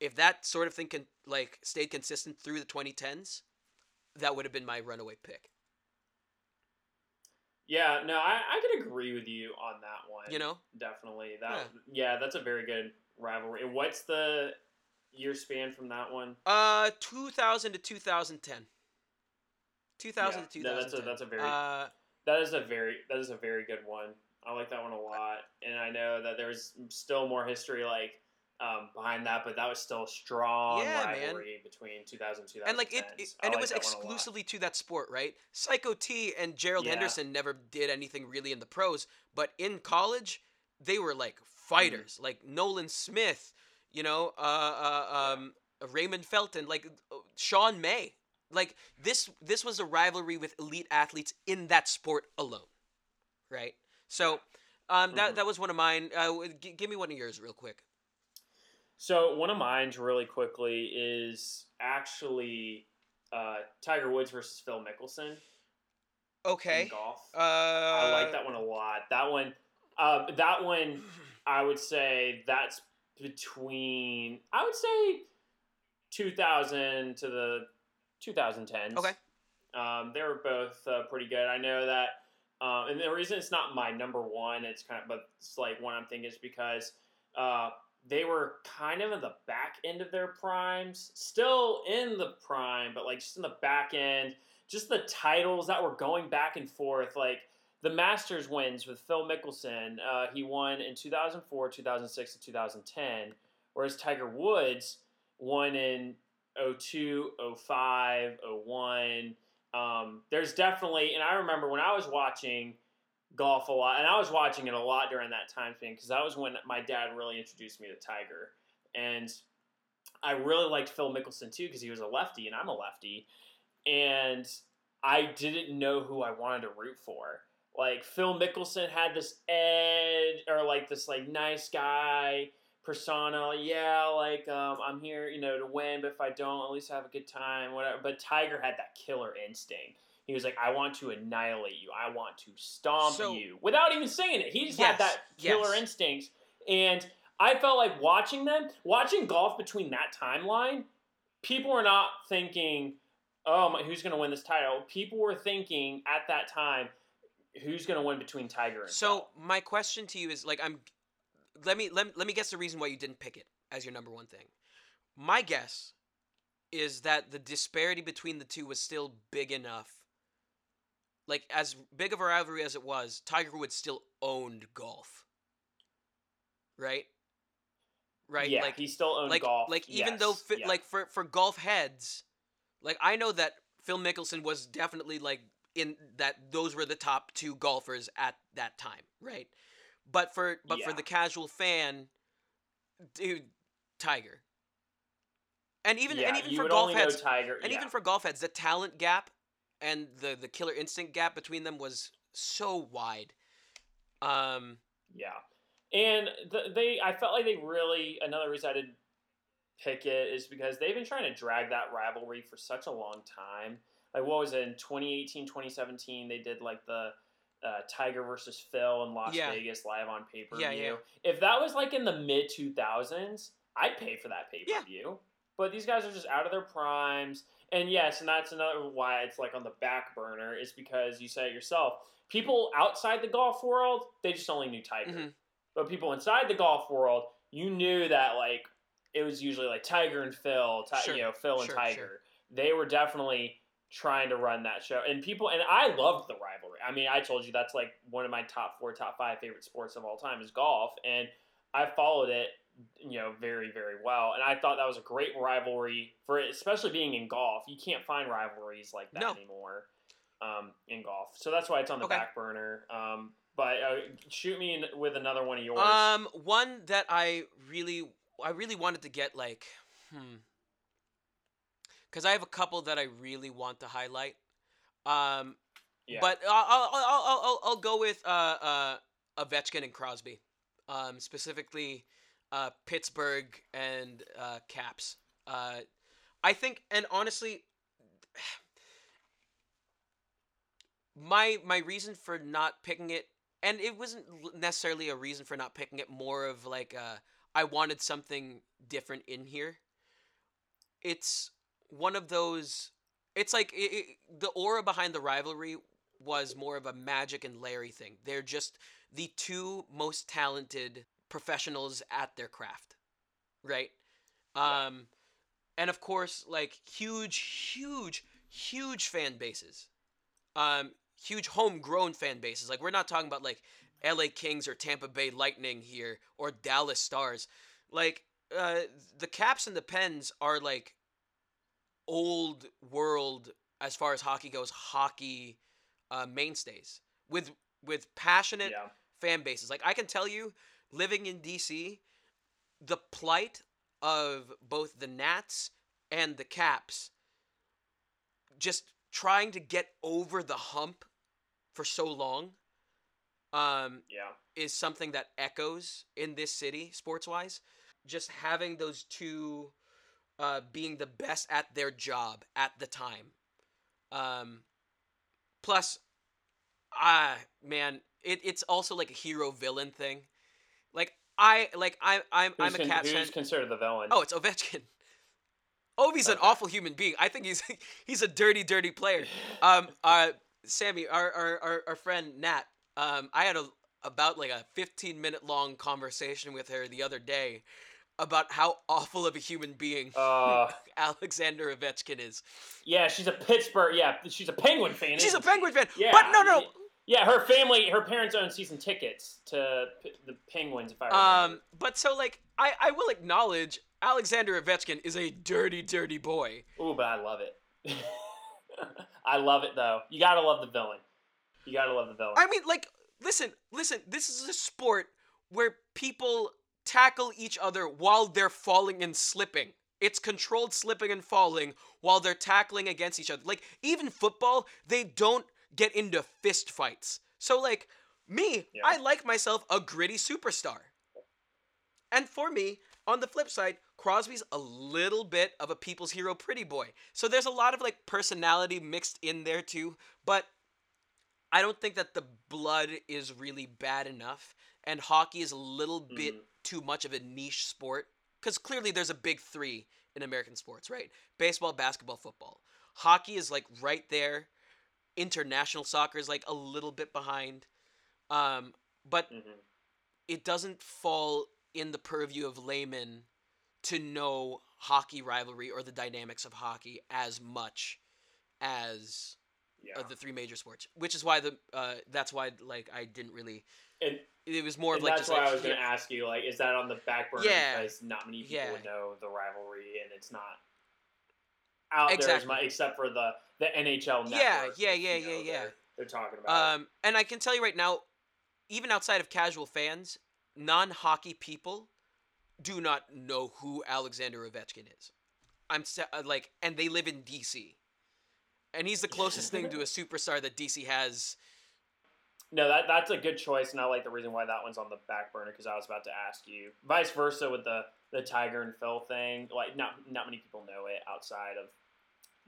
if that sort of thing can like stayed consistent through the 2010s, that would have been my runaway pick. Yeah, no, I, I could agree with you on that one. You know? definitely that. Yeah. that's a very good rivalry. What's the year span from that one? Uh, 2000 to 2010. 2000 to Yeah, that- that's a- that's a very- Uh, That is a very that is a very good one. I like that one a lot, and I know that there's still more history like um, behind that, but that was still a strong Yeah, man. rivalry between 2000 and 2010. and like it, it and it was exclusively to that sport, right? Psycho T and Gerald Yeah. Henderson never did anything really in the pros, but in college, they were like fighters, Mm-hmm. like Nolan Smith, you know, uh, uh, um, Raymond Felton, like uh, Sean May. Like this, this was a rivalry with elite athletes in that sport alone, right? So, um, that Mhm. that was one of mine. Uh, g- give me one of yours, real quick. So one of mine, really quickly, is actually uh, Tiger Woods versus Phil Mickelson Okay. golf. Uh, I like that one a lot. That one, uh, that one, I would say that's between I would say 2000 to the 2010s. Okay. Um, they were both uh, pretty good. I know that, um, and the reason it's not my number one, it's kind of, but it's like one I'm thinking is because uh, they were kind of in the back end of their primes, still in the prime, but like just in the back end. Just the titles that were going back and forth, like the Masters wins with Phil Mickelson. Uh, he won in 2004, 2006, and 2010, whereas Tiger Woods won in 02, 05, 01. Um, there's definitely, and I remember when I was watching golf a lot, and I was watching it a lot during that time span because that was when my dad really introduced me to Tiger. And I really liked Phil Mickelson too because he was a lefty and I'm a lefty. And I didn't know who I wanted to root for. Like Phil Mickelson had this edge or like this like nice guy persona. Yeah, like um, I'm here, you know, to win, but if I don't, at least have a good time, whatever. But Tiger had that killer instinct. He was like, I want to annihilate you. I want to stomp So- you without even saying it. He just Yes, had that killer yes. instinct. And I felt like watching them, watching golf between that timeline, people were not thinking, oh, my, who's going to win this title? People were thinking at that time, who's going to win between Tiger and So my question to you is like I'm let me let, let me guess the reason why you didn't pick it as your number one thing. My guess is that the disparity between the two was still big enough. Like as big of a rivalry as it was, Tiger Woods still owned golf. Right? Right? Yeah, like he still owned like golf. like even yes, though fi- yeah. like for for golf heads, like I know that Phil Mickelson was definitely like in that those were the top two golfers at that time, right? But for but for the casual fan, dude, Tiger. And even yeah, and even for golf heads, Tiger, and yeah. even for golf heads, the talent gap and the the killer instinct gap between them was so wide. Um, Yeah, and the, they, I felt like they really. Another reason I didn't pick it is because they've been trying to drag that rivalry for such a long time. Like what was it in 2018, 2017? They did like the uh, Tiger versus Phil in Las Yeah. Vegas live on pay per view. Yeah, yeah. If that was like in the mid 2000s, I'd pay for that pay per view. But these guys are just out of their primes. And yes, and that's another why it's like on the back burner is because you said it yourself. People outside the golf world, they just only knew Tiger. Mhm. But people inside the golf world, you knew that like it was usually like Tiger and Phil, Ti- Sure, you know, Phil and sure, Tiger. sure. They were definitely trying to run that show, and people and I loved the rivalry. I mean, I told you that's like one of my top four, top five favorite sports of all time is golf, and I followed it, you know, very very well, and I thought that was a great rivalry for it, especially being in golf. You can't find rivalries like that No. anymore um, in golf, so that's why it's on the Okay. back burner. Um, But uh, shoot me in, with another one of yours. Um, one that I really, I really wanted to get like, hmm, because I have a couple that I really want to highlight. Um, yeah. but I'll, I'll, I'll, I'll, I'll go with uh, uh, Ovechkin and Crosby, um, specifically uh, Pittsburgh and uh, Caps. Uh, I think, and honestly, my my reason for not picking it, and it wasn't necessarily a reason for not picking it, more of like uh, I wanted something different in here. It's one of those. It's like it, it, the aura behind the rivalry was more of a Magic and Larry thing. They're just the two most talented professionals at their craft, right? Um, and of course, like huge, huge, huge fan bases. Um, huge homegrown fan bases. Like we're not talking about like L.A. Kings or Tampa Bay Lightning here or Dallas Stars. Like uh, the Caps and the Pens are like old world as far as hockey goes. Hockey uh, mainstays with with passionate yeah. fan bases. Like I can tell you, living in DC, the plight of both the Nats and the Caps just trying to get over the hump for so long um, Yeah. is something that echoes in this city sports wise. Just having those two uh, being the best at their job at the time. Um, plus, ah, man, it, it's also like a hero villain thing. I like I I'm Who's, I'm a con- who's fan. considered the villain? Oh, it's Ovechkin. Ovi's an awful human being. I think he's he's a dirty, dirty player. Um, uh, Sammy, our our our, our friend Nat. Um, I had a about like a 15 minute long conversation with her the other day about how awful of a human being Uh, Alexander Ovechkin is. yeah, she's a Pittsburgh. Yeah, she's a Penguin fan. She's a? Penguin fan, Yeah. but no, no. Yeah, her family, her parents own season tickets to P- the Penguins. If I remember. Um, but so like I I will acknowledge Alexander Ovechkin is a dirty, dirty boy. Ooh, but I love it. I love it though. You gotta love the villain. You gotta love the villain. I mean, like, listen, listen. This is a sport where people tackle each other while they're falling and slipping. It's controlled slipping and falling while they're tackling against each other. Like, even football, they don't get into fist fights. So, like, me, Yeah. I like myself a gritty superstar. And for me, on the flip side, Crosby's a little bit of a people's hero pretty boy. So there's a lot of like personality mixed in there too, but I don't think that the blood is really bad enough and hockey is a little bit Mhm. too much of a niche sport cuz clearly there's a big 3 in American sports, right? Baseball, basketball, football. Hockey is like right there. International soccer is like a little bit behind. Um but Mhm. it doesn't fall in the purview of laymen to know hockey rivalry or the dynamics of hockey as much as Yeah. uh, the three major sports, which is why the uh, that's why like I didn't really. and It was more of like that's why like I was going to ask you, like, is that on the back burner Yeah. because not many people Yeah. know the rivalry, and it's not out there as Exactly. much, except for the the NHL network. Yeah, yeah, yeah, yeah, know, yeah. They're, they're talking about. Um, and I can tell you right now, even outside of casual fans, non-hockey people do not know who Alexander Ovechkin is. I'm uh, like, and they live in DC, and he's the closest thing to a superstar that DC has. No, that that's a good choice, and I like the reason why that one's on the back burner because I was about to ask you. Vice versa with the the Tiger and Phil thing, like not not many people know it outside of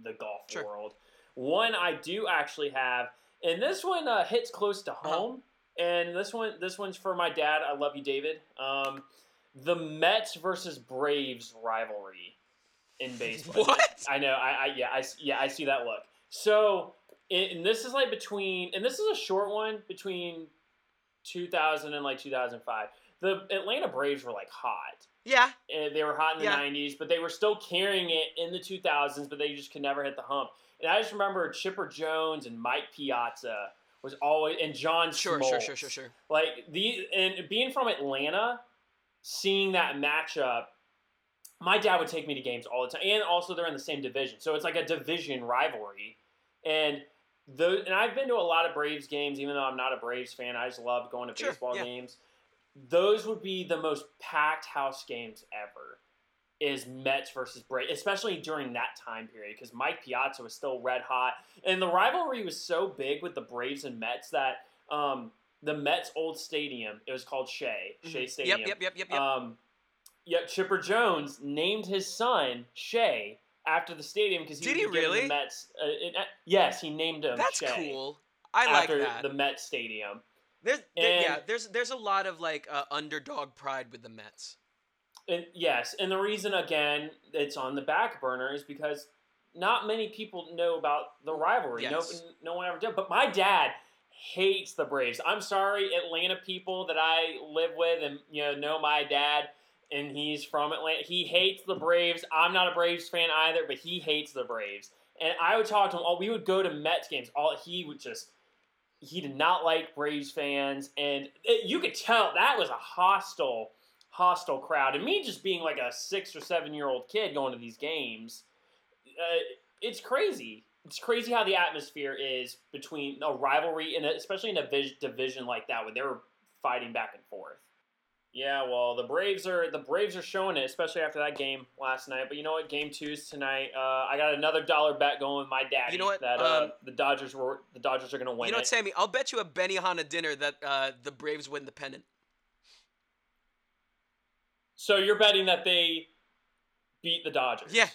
the golf Sure. world. One I do actually have, and this one uh, hits close to Uh-huh. home, and this one this one's for my dad. I love you, David. Um, the Mets versus Braves rivalry in baseball. What? I know. I, I yeah. I yeah. I see that look. So, it, and this is like between, and this is a short one between 2000 and like 2005. The Atlanta Braves were like hot. Yeah, And they were hot in the Yeah. 90s, but they were still carrying it in the 2000s, but they just could never hit the hump. And I just remember Chipper Jones and Mike Piazza was always, and John sure, Smoltz. sure, sure, sure, sure. Like the and being from Atlanta, seeing that matchup, my dad would take me to games all the time, and also they're in the same division, so it's like a division rivalry. And those, and I've been to a lot of Braves games, even though I'm not a Braves fan. I just love going to Sure, baseball yeah. games. Those would be the most packed house games ever. Is Mets versus Braves, especially during that time period, because Mike Piazza was still red hot, and the rivalry was so big with the Braves and Mets that um, the Mets' old stadium, it was called Shea Shea Mhm. Stadium. Yep, yep, yep, yep, yep. Um, yep, Chipper Jones named his son Shea after the stadium because he Did he really? the Mets. Uh, it- uh, yes, he named him. That's Shea cool. I like that. the Mets stadium. There's, there- yeah, there's there's a lot of like uh, underdog pride with the Mets. And yes, and the reason again it's on the back burner is because not many people know about the rivalry. Yes. No, no one ever did. But my dad hates the Braves. I'm sorry, Atlanta people that I live with and you know know my dad, and he's from Atlanta. He hates the Braves. I'm not a Braves fan either, but he hates the Braves. And I would talk to him. All we would go to Mets games. All he would just he did not like Braves fans, and it, you could tell that was a hostile, hostile crowd. And me just being like a six or seven year old kid going to these games, uh, it's crazy. It's crazy how the atmosphere is between a rivalry and especially in a vis- division like that where they're fighting back and forth. Yeah, well, the Braves are the Braves are showing it, especially after that game last night. But you know what? Game two is tonight. Uh, I got another dollar bet going with my dad. You know what? That uh, Um, the Dodgers were the Dodgers are going to win you know what, Sammy? I'll bet you a Benihana dinner that uh, the Braves win the pennant. So you're betting that they beat the Dodgers? Yeah,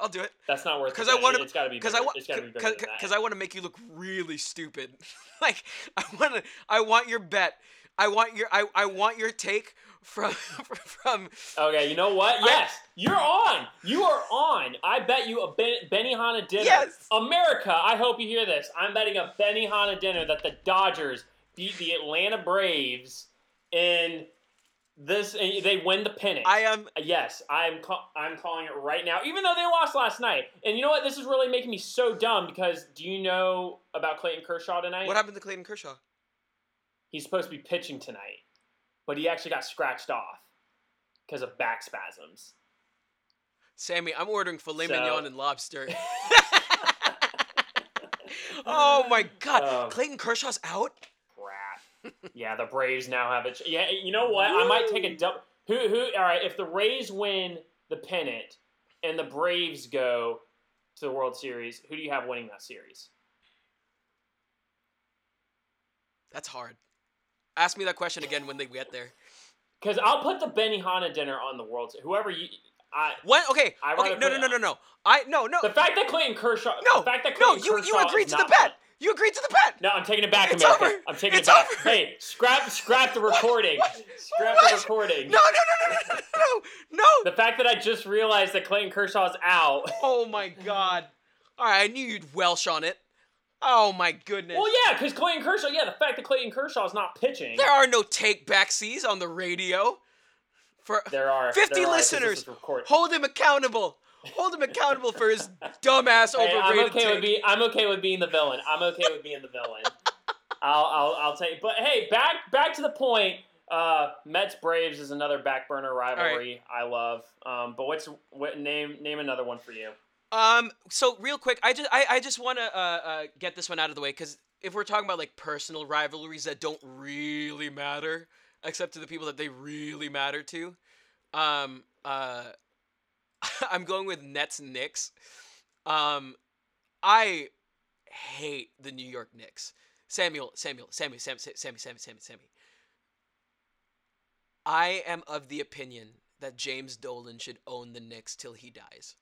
I'll do it. that's not worth. Because Because I want to, It's got to be because. I want, It's got to be bigger than that. because I want to make you look really stupid. like I want to, I want your bet. I want your, I, I want your take from, from. Okay, you know what? Yes, you're on. You are on. I bet you a ben- Benihana dinner. Yes. America, I hope you hear this. I'm betting a Benihana dinner that the Dodgers beat the Atlanta Braves in this. and They win the pennant. I am. Uh, yes, I'm ca- I'm calling it right now. Even though they lost last night, and you know what? This is really making me so dumb because do you know about Clayton Kershaw tonight? What happened to Clayton Kershaw? He's supposed to be pitching tonight, but he actually got scratched off because of back spasms. Sammy, I'm ordering filet So- mignon and lobster. oh my God, Um, Clayton Kershaw's out. Crap. yeah, the Braves now have it. Yeah, you know what? I might take a double. Who who? All right, if the Rays win the pennant and the Braves go to the World Series, who do you have winning that series? That's hard. Ask me that question again when they get there. Because I'll put the Benihana dinner on the World. Whoever you, I. What? Okay. I Okay. No, no, no, no, no. I no, no, The fact that Clayton Kershaw. no, The fact that no. Clayton You Kershaw you agreed to the bet. You agreed to the bet. No, I'm taking it back, It's America. over. I'm taking It's it back. over. Hey, scrap, scrap the What? recording. What? Scrap What? the recording. No, no, no, no, no, no, no. The fact that I just realized that Clayton Kershaw's out. Oh my God. All right, I knew you'd Welsh on it. Oh my goodness. Well, yeah, because Clayton Kershaw. Yeah, the fact that Clayton Kershaw is not pitching. There are no take backsies on the radio. For There are 50 there are, listeners. is recorded. hold him accountable. Hold him accountable for his dumbass Hey, I'm okay take. with being. I'm okay with being the villain. I'm okay with being the villain. I'll, I'll, I'll take. But hey, back, back to the point. Uh, Mets Braves is another back burner rivalry I love. Um, but what's what name? Name another one for you. Um. So real quick, I just I, I just want to uh, uh get this one out of the way because if we're talking about like personal rivalries that don't really matter, except to the people that they really matter to, um uh, I'm going with Nets Knicks. Um, I hate the New York Knicks. Samuel, Samuel, Sammy, Sammy, Sammy, Sammy, Sammy, Sammy. I am of the opinion that James Dolan should own the Knicks till he dies.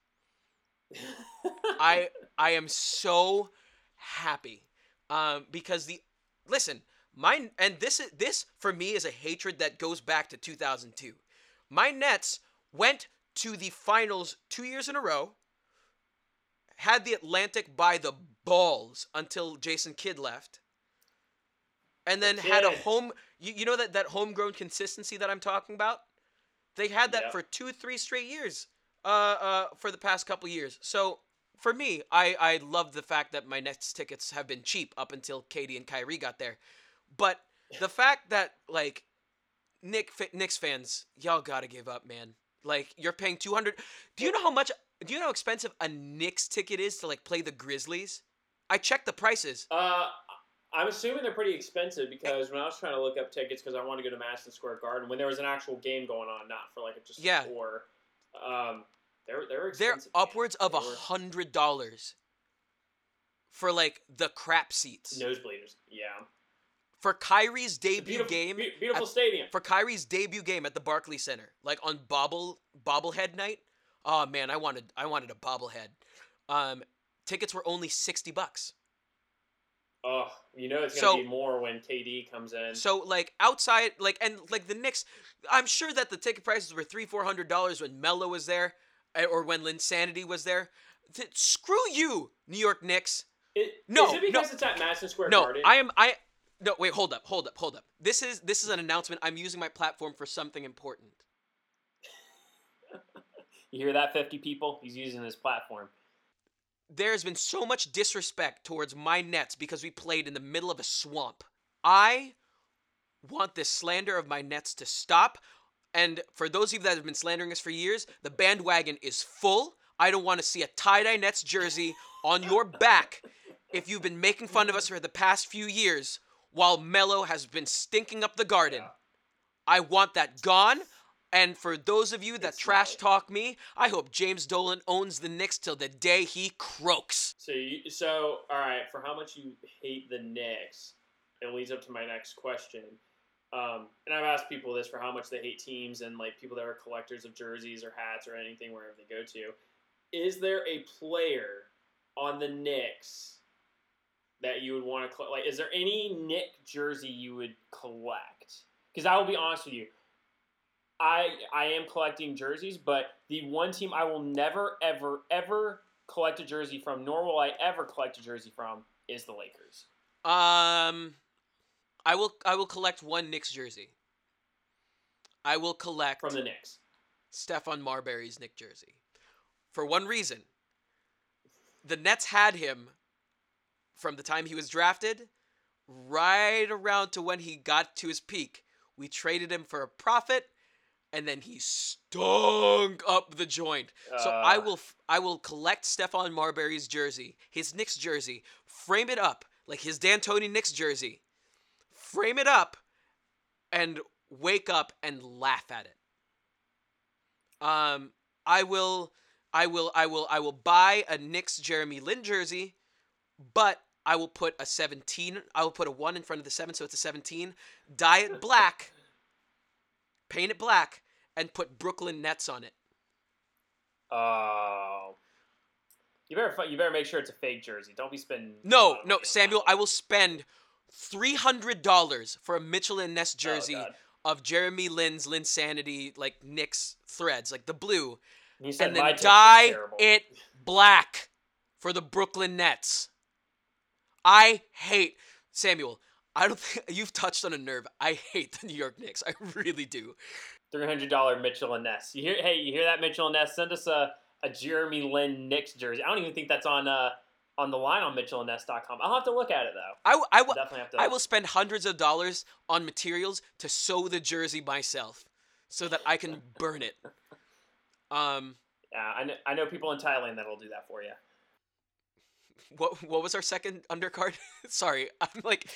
I I am so happy um, because the listen my and this is this for me is a hatred that goes back to 2002. My Nets went to the finals two years in a row. Had the Atlantic by the balls until Jason Kidd left, and then had a home. You, you know that that homegrown consistency that I'm talking about. They had that Yeah. for two, three straight years. Uh, uh, for the past couple years. So for me, I I love the fact that my Nets tickets have been cheap up until KD and Kyrie got there. But the fact that like Knick Knicks fans, y'all gotta give up, man. Like you're paying two hundred. Do you know how much? Do you know how expensive a Knicks ticket is to like play the Grizzlies? I checked the prices. Uh, I'm assuming they're pretty expensive because when I was trying to look up tickets because I wanted to go to Madison Square Garden when there was an actual game going on, not for like a just Yeah. a. Um, they're they're They're man. upwards of a hundred dollars for like the crap seats. nosebleeders. Yeah, For Kyrie's debut beautiful, game, beautiful at- stadium. for Kyrie's debut game at the Barclays Center, like on bobble bobblehead night. Oh man, I wanted I wanted a bobblehead. Um, tickets were only sixty bucks. Oh, you know it's gonna be more when KD comes in. So like outside, like and like the Knicks, I'm sure that the ticket prices were three four hundred dollars when Melo was there, or when Linsanity was there. Th- screw you, New York Knicks. It, No, is it because no. it's at Madison Square No, Garden? I am I. No, wait, hold up, hold up, hold up. This is this is an announcement. I'm using my platform for something important. You hear that, fifty people? He's using his platform. There's been so much disrespect towards my Nets because we played in the middle of a swamp. I want this slander of my Nets to stop. And for those of you that have been slandering us for years, the bandwagon is full. I don't want to see a tie dye Nets jersey on your back if you've been making fun of us for the past few years while Melo has been stinking up the garden. Yeah. I want that gone. And for those of you that It's trash right. talk me, I hope James Dolan owns the Knicks till the day he croaks. So, you, so all right. For how much you hate the Knicks, it leads up to my next question. Um, and I've asked people this for how much they hate teams and like people that are collectors of jerseys or hats or anything wherever they go to. Is there a player on the Knicks that you would want to collect? Like, is there any Knick jersey you would collect? Because I will be honest with you, I I am collecting jerseys, but the one team I will never ever ever collect a jersey from, nor will I ever collect a jersey from, is the Lakers. Um, I will. I will collect one Knicks jersey. I will collect From the Knicks. Stephon Marbury's Knick jersey, for one reason. The Nets had him from the time he was drafted, right around to when he got to his peak. We traded him for a profit, and then he stunk up the joint. So I Uh, will I will collect Stephon Marbury's jersey, his Knicks jersey, frame it up like his D'Antoni Knicks jersey, frame it up, and wake up and laugh at it. Um, I will, I will, I will, I will buy a Knicks Jeremy Lin jersey, but I will put a 17. I will put a one in front of the seven, so it's a 17. Dye it black, paint it black, and put Brooklyn Nets on it. Oh. You better you better make sure it's a fake jersey. Don't be spending. No, no, Samuel, I will spend three hundred dollars for a Mitchell and Ness. Oh, jersey of Jeremy Lin's Linsanity like Knicks threads, like the blue, and then dye it black for the Brooklyn Nets. I hate Samuel. I don't think you've touched on a nerve. I hate the New York Knicks. I really do. Three hundred dollar Mitchell and Ness. You hear? Hey, you hear that, Mitchell and Ness? Send us a, a Jeremy Lin Knicks jersey. I don't even think that's on uh on the line on MitchellandNess.com. I'll have to look at it though. I, w- I, w- Definitely have to. I will spend hundreds of dollars on materials to sew the jersey myself so that I can burn it. Um, Yeah, I know, I know people in Thailand that'll do that for you. what what was our second undercard? Sorry, I'm like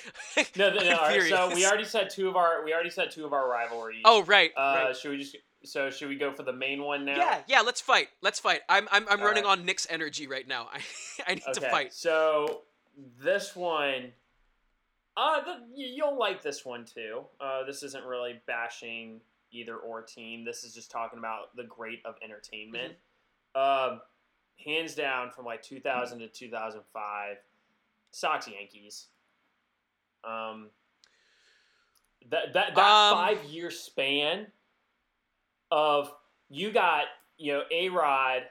No, no, no. Right, so we already said two of our we already said two of our rivalries. Oh right, uh, right. should we just so should we go for the main one now? Yeah, yeah. Let's fight. Let's fight. I'm I'm, I'm All running right. on Nick's energy right now. I I need Okay. to fight. So this one, uh, the, you'll like this one too. Uh, this isn't really bashing either or team. This is just talking about the great of entertainment. Mm-hmm. Um, hands down from like 2000 to 2005, Sox Yankees. Um, that that that Um, five year span of you got you know A Rod,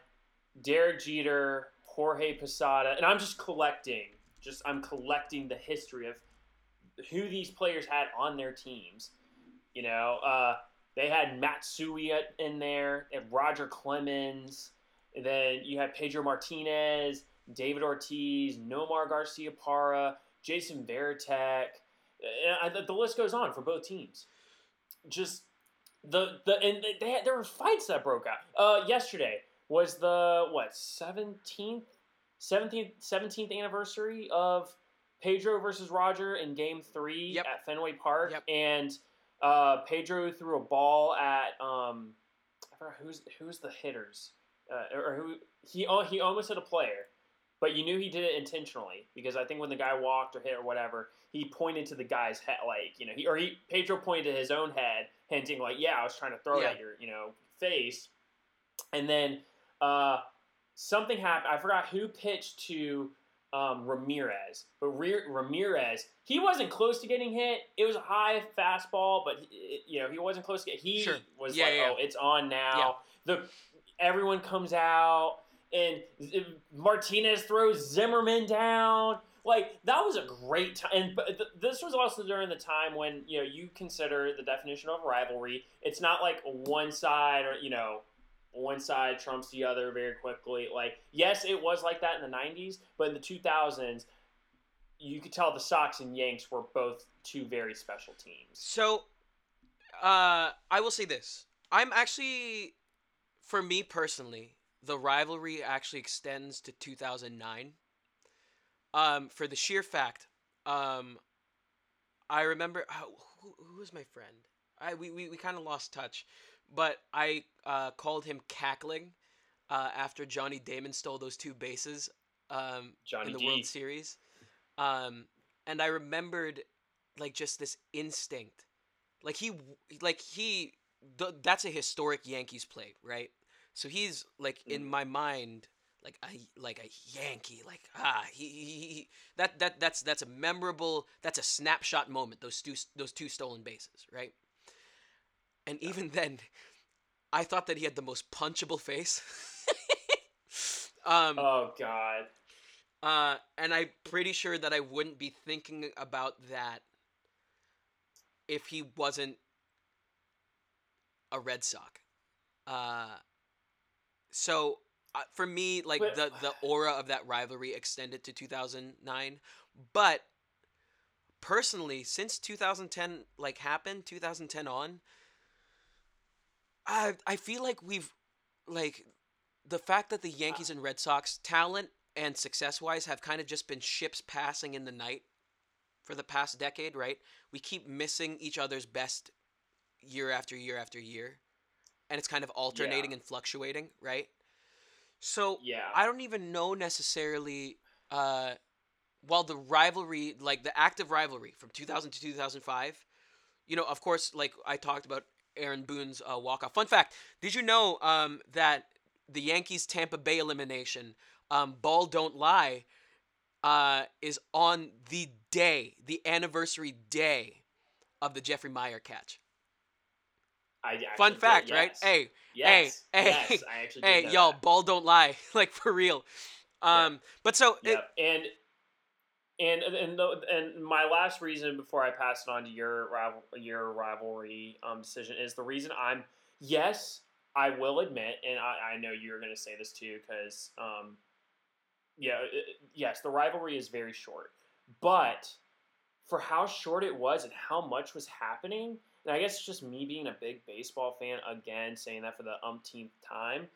Derek Jeter, Jorge Posada, and I'm just collecting. Just I'm collecting the history of who these players had on their teams. You know, uh, they had Matsui in there, and Roger Clemens. And then you had Pedro Martinez, David Ortiz, Nomar Garciaparra, Jason Varitek. And I, the list goes on for both teams. Just the the and they had, there were fights that broke out. Uh, yesterday was the what seventeenth 17th 17th anniversary of Pedro versus Roger in Game Three Yep. at Fenway Park, Yep. and uh, Pedro threw a ball at um, I forgot who's who's the hitters, uh, or who he al- he almost hit a player, but you knew he did it intentionally because I think when the guy walked or hit or whatever, he pointed to the guy's head, like you know, he or he Pedro pointed to his own head, hinting like, "Yeah, I was trying to throw it at your you know face," and then uh, something happened. I forgot who pitched to um, Ramirez, but Re- Ramirez he wasn't close to getting hit. It was a high fastball, but he, you know he wasn't close to get. He Sure. was Yeah, like, yeah, "Oh, it's on now." The everyone comes out and Martinez throws Zimmerman down. Like that was a great time, and th- this was also during the time when you know you consider the definition of rivalry. It's not like one side or you know one side trumps the other very quickly. Like yes, it was like that in the '90s, but in the 2000s, you could tell the Sox and Yanks were both two very special teams. So, uh, I will say this: I'm actually, for me personally, the rivalry actually extends to 2009. Um, for the sheer fact, um, I remember oh, who, who was my friend. I we we, we kind of lost touch, but I uh, called him cackling uh, after Johnny Damon stole those two bases um, in the D. World Series. Um, and I remembered like just this instinct, like he, like he, th- that's a historic Yankees play, right? So he's like in my mind, like a like a Yankee, like ah, he, he, he that that that's that's a memorable, that's a snapshot moment. Those two those two stolen bases, right? And even then, I thought that he had the most punchable face. um, Oh God. uh, and I'm pretty sure that I wouldn't be thinking about that if he wasn't a Red Sox. Uh, so uh, for me, like But- the the aura of that rivalry extended to 2009, but personally, since 2010 like happened, 2010 on, I I feel like we've like the fact that the Yankees and Red Sox talent and success wise have kind of just been ships passing in the night for the past decade, right? We keep missing each other's best year after year after year. And it's kind of alternating Yeah. and fluctuating, right? So Yeah. I don't even know necessarily uh while the rivalry like the active rivalry from 2000 to 2005 you know of course like I talked about Aaron Boone's uh, walk off fun fact did you know um that the Yankees Tampa Bay elimination um ball don't lie uh is on the day the anniversary day of the Jeffrey Maier catch I actually fun fact right yes. hey Yes. hey, yes, hey, I actually did hey y'all that. ball don't lie like for real um but so it, Yep. and and and the, and my last reason before I pass it on to your rival your rivalry um, decision is the reason I'm yes I will admit and I, I know you're going to say this too because um, yeah it- yes the rivalry is very short but for how short it was and how much was happening and I guess it's just me being a big baseball fan again saying that for the umpteenth time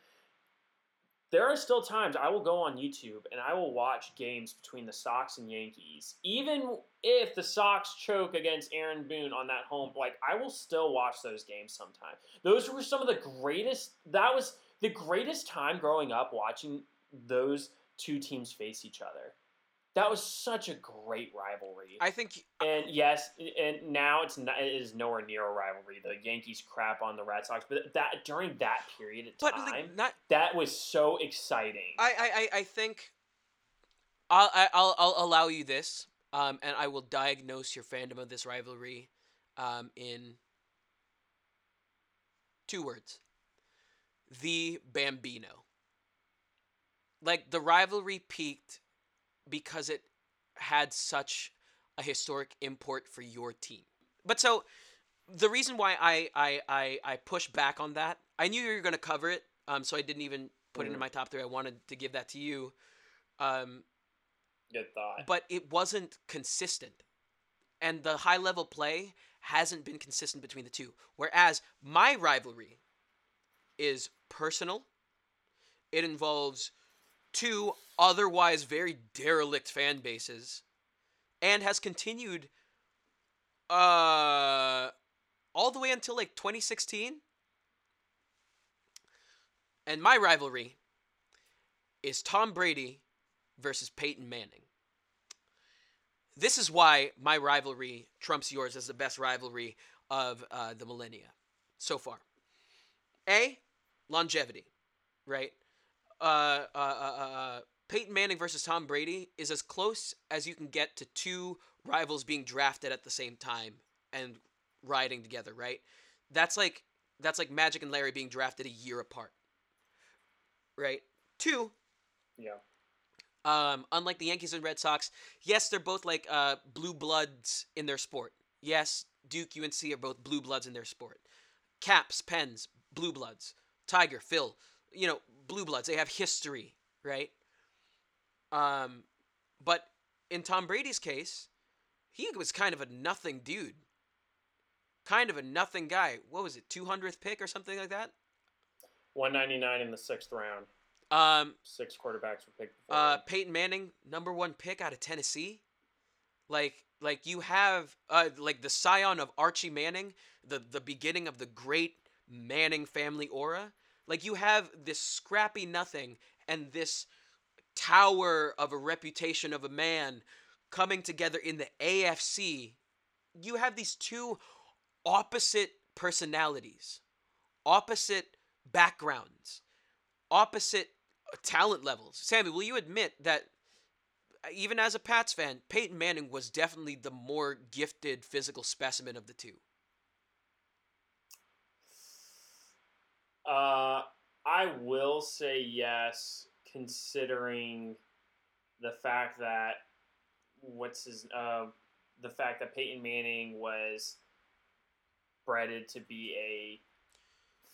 there are still times I will go on YouTube and I will watch games between the Sox and Yankees. Even if the Sox choke against Aaron Boone on that home, like I will still watch those games sometime. Those were some of the greatest that was the greatest time growing up watching those two teams face each other. That was such a great rivalry. I think And yes, and now it's not, it is nowhere near a rivalry. The Yankees crap on the Red Sox, but that during that period of but time, like, not that was so exciting. I, I, I- think I'll, I- I'll, I'll allow you this, um, and I will diagnose your fandom of this rivalry um, in two words the Bambino. Like, the rivalry peaked because it had such a historic import for your team. But so, the reason why I, I, I, I push back on that, I knew you were going to cover it, um, so I didn't even put it in Mhm. my top three. I wanted to give that to you. Um, Good thought. but it wasn't consistent. And the high level play hasn't been consistent between the two. Whereas my rivalry is personal, it involves two otherwise very derelict fan bases, and has continued uh all the way until like 2016. And my rivalry is Tom Brady versus Peyton Manning. This is why my rivalry trumps yours as the best rivalry of uh, the millennia so far. A, longevity, right? Uh, uh, uh, uh, Peyton Manning versus Tom Brady is as close as you can get to two rivals being drafted at the same time and riding together, right? That's like that's like Magic and Larry being drafted a year apart. Right? Two, Yeah. um, unlike the Yankees and Red Sox, yes, they're both like uh, blue bloods in their sport. Yes, Duke, UNC are both blue bloods in their sport. Caps, Pens, blue bloods. Tiger, Phil, you know, blue bloods. They have history, right? Um, but in Tom Brady's case, he was kind of a nothing dude. Kind of a nothing guy. What was it, 200th pick or something like that? 199 in the sixth round. Um, Six quarterbacks were picked. before uh. Peyton Manning, number one pick out of Tennessee. Like, like you have, uh, like the scion of Archie Manning, the the beginning of the great Manning family aura. Like you have this scrappy nothing and this tower of a reputation of a man coming together in the AFC. You have these two opposite personalities, opposite backgrounds, opposite talent levels. Sammy, will you admit that uh, even as a Pats fan, Peyton Manning was definitely the more gifted physical specimen of the two? Uh, I will say yes, considering the fact that what's his uh, the fact that Peyton Manning was breaded to be a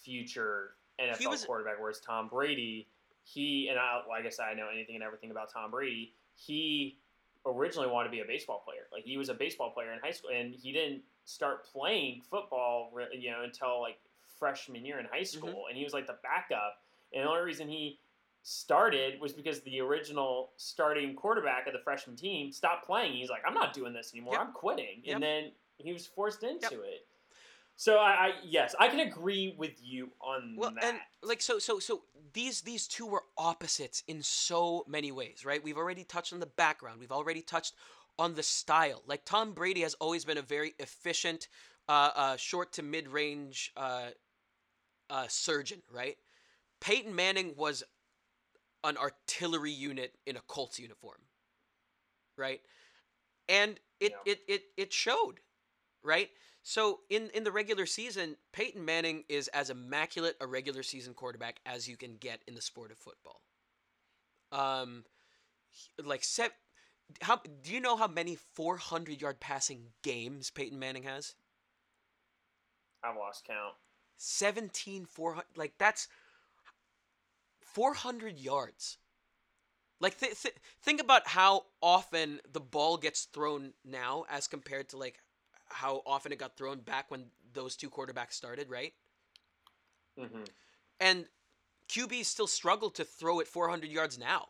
future NFL was- quarterback, whereas Tom Brady, he and I, like I guess I know anything and everything about Tom Brady. He originally wanted to be a baseball player. Like he was a baseball player in high school, and he didn't start playing football, you know, until like freshman year in high school, and he was like the backup. And the only reason he started was because the original starting quarterback of the freshman team stopped playing. He's like, I'm not doing this anymore. Yep. I'm quitting. Yep. And then he was forced into Yep. it. So I, I yes, I can agree with you on Well, that. and like so, so, so these these two were opposites in so many ways, right? We've already touched on the background. We've already touched on the style. Like Tom Brady has always been a very efficient, uh, uh, short to mid range uh, uh, surgeon, right? Peyton Manning was an artillery unit in a Colts uniform, right? And it Yeah. it, it it showed, right? So in in the regular season, Peyton Manning is as immaculate a regular season quarterback as you can get in the sport of football. Um, like set, how do you know how many 400 yard passing games Peyton Manning has? I've lost count. 17 400 like that's 400 yards like th- th- think about how often the ball gets thrown now as compared to like how often it got thrown back when those two quarterbacks started right hmm and QBs still struggle to throw it 400 yards now.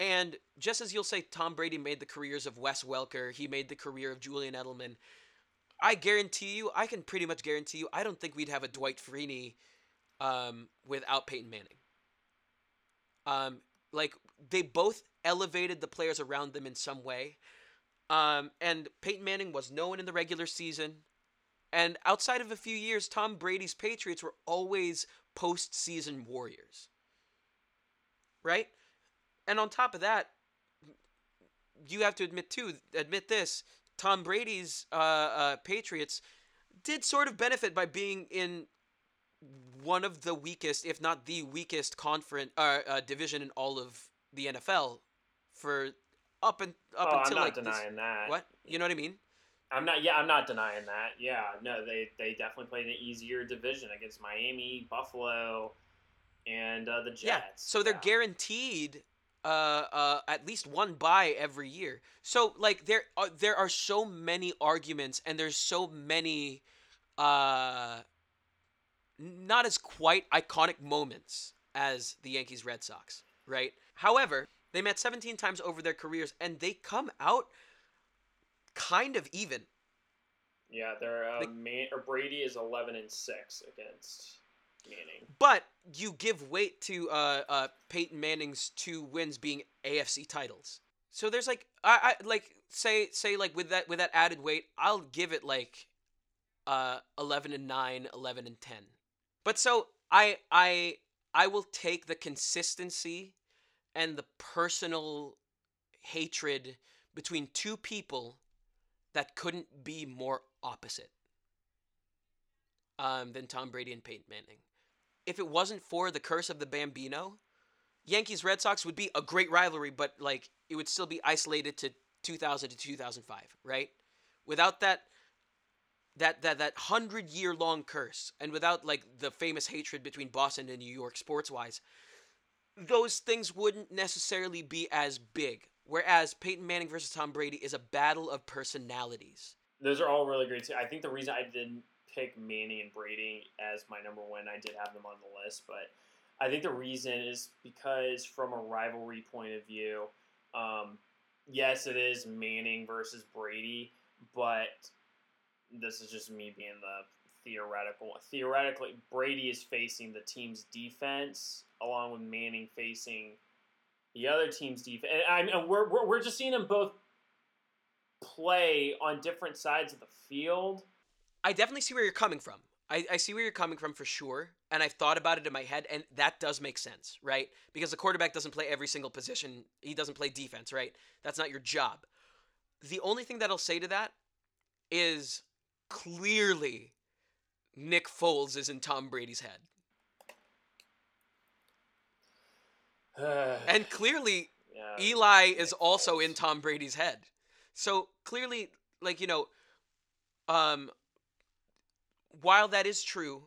And just as you'll say, Tom Brady made the careers of Wes Welker, he made the career of Julian Edelman. I guarantee you, I can pretty much guarantee you, I don't think we'd have a Dwight Freeney um, without Peyton Manning. Um, like they both elevated the players around them in some way. Um, and Peyton Manning was known in the regular season. And outside of a few years, Tom Brady's Patriots were always postseason warriors. Right? And on top of that, you have to admit too, admit this, Tom Brady's uh, uh, Patriots did sort of benefit by being in one of the weakest, if not the weakest, conference uh, uh, division in all of the NFL for up and up oh, I'm until not like this- that. what you know what I mean? I'm not. Yeah, I'm not denying that. Yeah, no, they they definitely played an easier division against Miami, Buffalo, and uh, the Jets. Yeah. So they're Yeah. guaranteed uh, uh, at least one buy every year. So like there are, there are so many arguments and there's so many uh, not as quite iconic moments as the Yankees Red Sox. right? However, they met 17 times over their careers and they come out kind of even. Yeah, they're uh, Like- Man- or Brady is eleven and six against Manning. But you give weight to uh, uh, Peyton Manning's two wins being AFC titles. So there's like I, I like say say like with that with that added weight, I'll give it like uh 11 and 9, 11 and 10. But so I I I will take the consistency and the personal hatred between two people that couldn't be more opposite um, than Tom Brady and Peyton Manning. If it wasn't for the curse of the Bambino, Yankees Red Sox would be a great rivalry, but like it would still be isolated to 2000 to 2005, right? Without that that that that 100 year long curse and without like the famous hatred between Boston and New York sports wise, those things wouldn't necessarily be as big. Whereas Peyton Manning versus Tom Brady is a battle of personalities. Those are all really great. Too. I think the reason I didn't pick Manning and Brady as my number one, I did have them on the list, but I think the reason is because from a rivalry point of view, um, yes, it is Manning versus Brady, but this is just me being the theoretical. Theoretically, Brady is facing the team's defense along with Manning facing the other team's defense. And mean, we're, we're, we're just seeing them both play on different sides of the field. I definitely see where you're coming from. I, I see where you're coming from for sure. And I've thought about it in my head, and that does make sense, right? Because the quarterback doesn't play every single position. He doesn't play defense, right? That's not your job. The only thing that I'll say to that is clearly Nick Foles is in Tom Brady's head. And clearly yeah, Eli is also in Tom Brady's head. So clearly, like, you know, um, while that is true,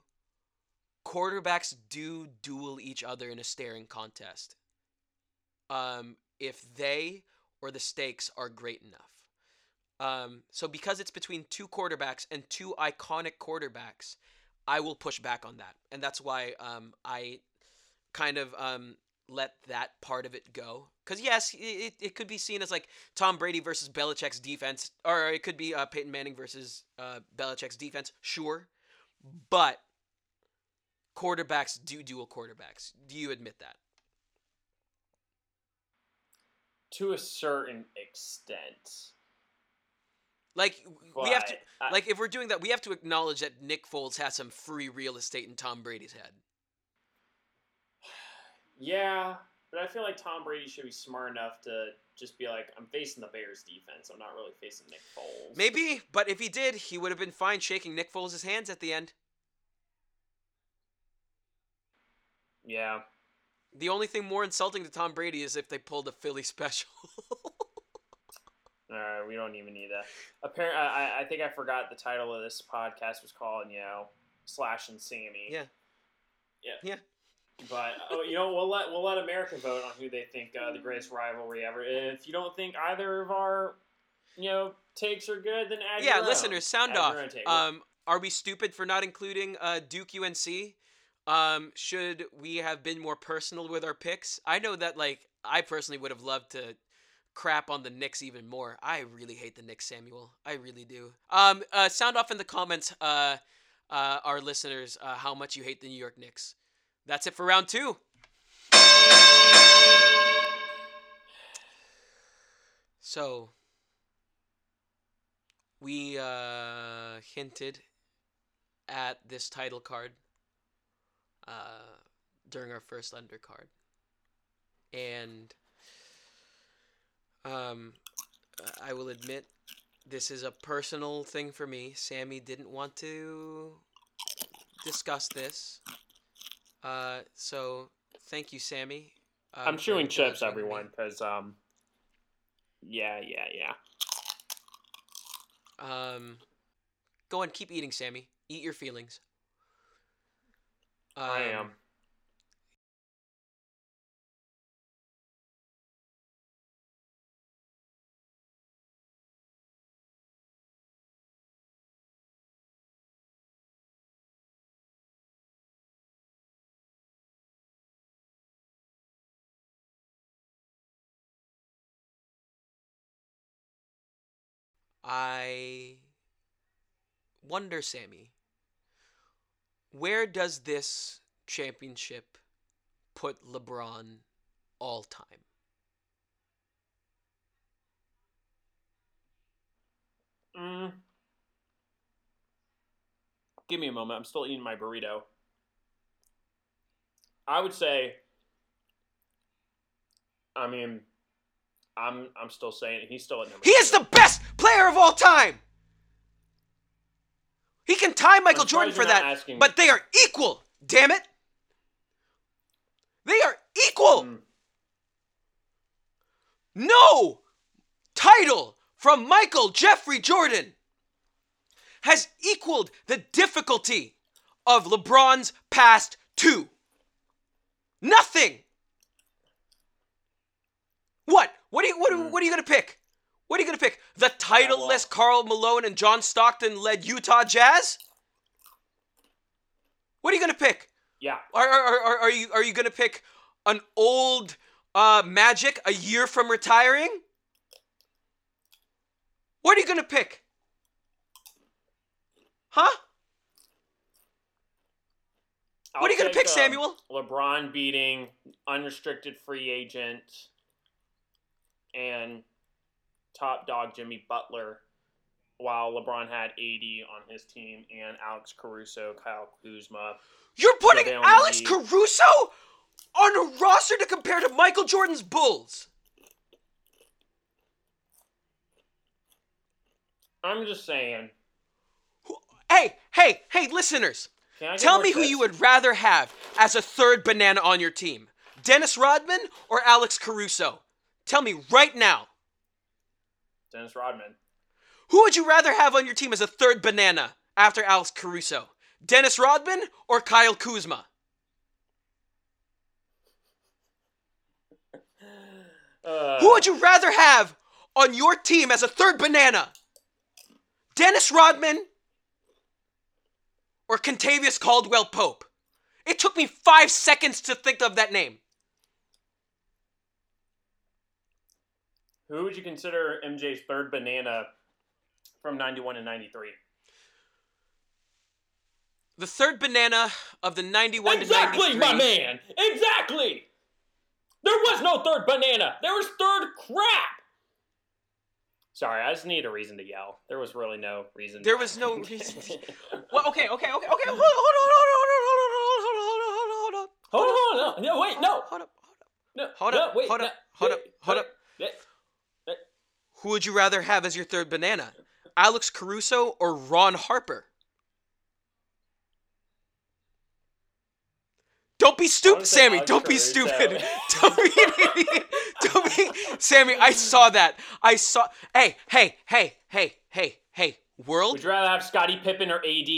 quarterbacks do duel each other in a staring contest. Um, if they or the stakes are great enough. Um, so because it's between two quarterbacks and two iconic quarterbacks, I will push back on that, and that's why um, I kind of um, let that part of it go. Because yes, it, it could be seen as like Tom Brady versus Belichick's defense, or it could be uh, Peyton Manning versus uh, Belichick's defense. Sure, but quarterbacks do duel quarterbacks. Do you admit that? to a certain extent. Like we have to, I- like if we're doing that, we have to acknowledge that Nick Foles has some free real estate in Tom Brady's head. Yeah, but I feel like Tom Brady should be smart enough to just be like, I'm facing the Bears defense. I'm not really facing Nick Foles. Maybe, but if he did, he would have been fine shaking Nick Foles' hands at the end. Yeah. The only thing more insulting to Tom Brady is if they pulled a Philly special. All right, we don't even need that. Apparently, I, I think I forgot the title of this podcast was called, you know, Slash and Sammy. Yeah. Yeah. Yeah. But oh, you know, we'll let we'll let America vote on who they think uh, the greatest rivalry ever. If you don't think either of our, you know, takes are good, then add yeah, your own. listeners, sound Add off. your own take. Um, are we stupid for not including uh, Duke UNC? Um, should we have been more personal with our picks? I know that, like, I personally would have loved to crap on the Knicks even more. I really hate the Knicks, Samuel. I really do. Um, uh, sound off in the comments, uh, uh, our listeners, uh, how much you hate the New York Knicks. That's it for round two. So, we uh, hinted at this title card uh, during our first undercard. And um, I will admit, this is a personal thing for me. Sammy didn't want to discuss this. Uh, so, thank you, Sammy. um, I'm chewing chips, everyone, because um, yeah, yeah, yeah. Um, go on, keep eating, Sammy. Eat your feelings. I Um, am. I wonder, Sammy, where does this championship put LeBron all time? Mm. Give me a moment. I'm still eating my burrito. I would say. I mean, I'm I'm still saying he's still at number. He is the best player of all time. He can tie Michael Jordan for that, asking- but they are equal. Damn it. They are equal. Mm. No title from Michael Jeffrey Jordan has equaled the difficulty of LeBron's past two. Nothing. What? What are you what, are- Hmm. what are you gonna pick? What are you gonna pick? The titleless Karl Malone and John Stockton led Utah Jazz? What are you gonna pick? Yeah. Are, are, are, are you are you gonna pick an old uh, Magic a year from retiring? What are you gonna pick? Huh? What are you gonna I'll pick, um, Samuel? LeBron beating unrestricted free agent and top dog Jimmy Butler, while LeBron had AD on his team and Alex Caruso, Kyle Kuzma. You're putting JaVale Alex McGee. Caruso on a roster to compare to Michael Jordan's Bulls. I'm just saying. Hey, hey, hey, listeners. Can I get Tell me who you would rather have as a third banana on your team. Dennis Rodman or Alex Caruso? Tell me right now. Dennis Rodman. Who would you rather have on your team as a third banana after Alex Caruso? Dennis Rodman or Kyle Kuzma? Uh, Who would you rather have on your team as a third banana? Dennis Rodman or Kentavious Caldwell Pope? It took me five seconds to think of that name. Who would you consider MJ's third banana from 91 and 93? The third banana of the 91 exactly, to 93. Exactly, my man. Exactly. There was no third banana. There was third crap. Sorry, I just need a reason to yell. There was really no reason. There was no reason. To... well, okay, okay, okay, okay. Hold on, hold on, hold on, hold on, hold on, hold on, hold on, hold on. Hold on, hold no, wait, no. Hold up, hold up. No, hold no, up, wait, hold up, no, hold up, hold up. Who would you rather have as your third banana? Alex Caruso or Ron Harper? Don't be stupid, Sammy. Don't be stupid. Don't be. Don't be Sammy, I saw that. I saw Hey, hey, hey, hey, hey, hey. World? Would you rather have Scottie Pippen or AD?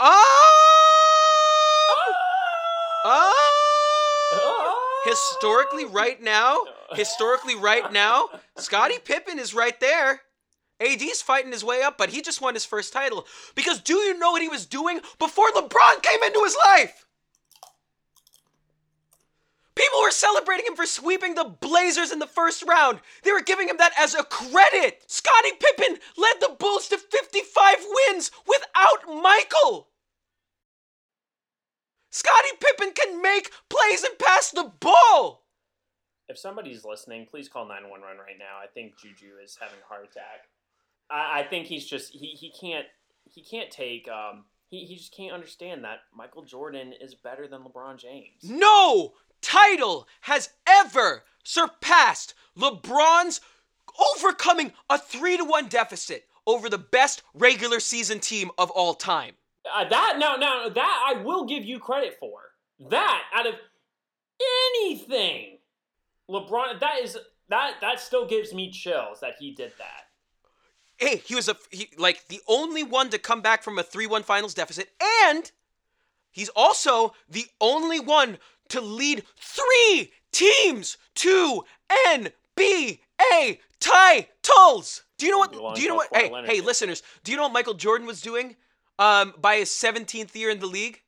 Oh! Oh! Historically, right now, historically, right now, Scottie Pippen is right there. AD's fighting his way up, but he just won his first title. Because do you know what he was doing before LeBron came into his life? People were celebrating him for sweeping the Blazers in the first round. They were giving him that as a credit. Scottie Pippen led the Bulls to 55 wins without Michael. Scottie Pippen can make plays and pass the ball. If somebody's listening, please call 911 right now. I think Juju is having a heart attack. I, I think he's just he, he can't he can't take um he, he just can't understand that Michael Jordan is better than LeBron James. No title has ever surpassed LeBron's overcoming a 3 to 1 deficit over the best regular season team of all time. Uh, that now now that I will give you credit for. That out of anything, LeBron that is that that still gives me chills that he did that. Hey, he was a he, like the only one to come back from a 3-1 finals deficit and he's also the only one to lead 3 teams to NBA titles. Do you know what do you know what hey, Leonard. hey listeners, do you know what Michael Jordan was doing um by his 17th year in the league?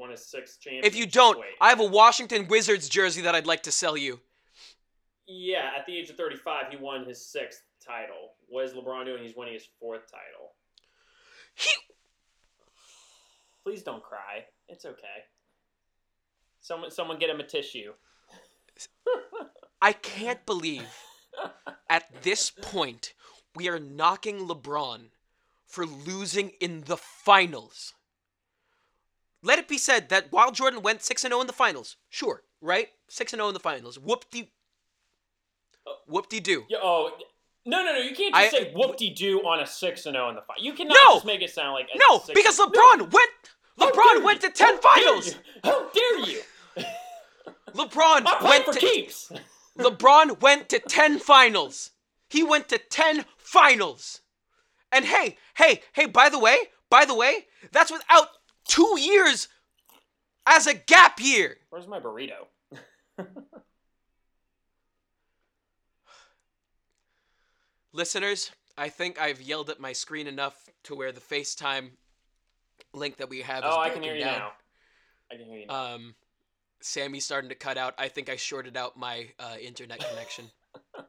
Won sixth championship. If you don't, Wait. I have a Washington Wizards jersey that I'd like to sell you. Yeah, at the age of 35, he won his sixth title. What is LeBron doing? He's winning his fourth title. He Please don't cry. It's okay. Someone, someone, get him a tissue. I can't believe at this point we are knocking LeBron for losing in the finals. Let it be said that while Jordan went 6 0 in the finals, sure, right? 6 0 in the finals. Whoop de whoop de doo. Oh, no, no, no! You can't just I- say whoop-de doo on a six and zero in the fight. You cannot No! just make it sound like a No, because No! LeBron went LeBron went to 10 How finals. you! How dare you! LeBron I'm went for to keeps. LeBron went to 10 finals. He went to 10 finals. And hey, hey, hey, by the way, by the way, that's without two years as a gap year. Where's my burrito? Listeners, I think I've yelled at my screen enough to where the FaceTime link that we have is Oh, I can hear you down. now. I can hear you now. Um, Sammy's starting to cut out. I think I shorted out my uh, internet connection.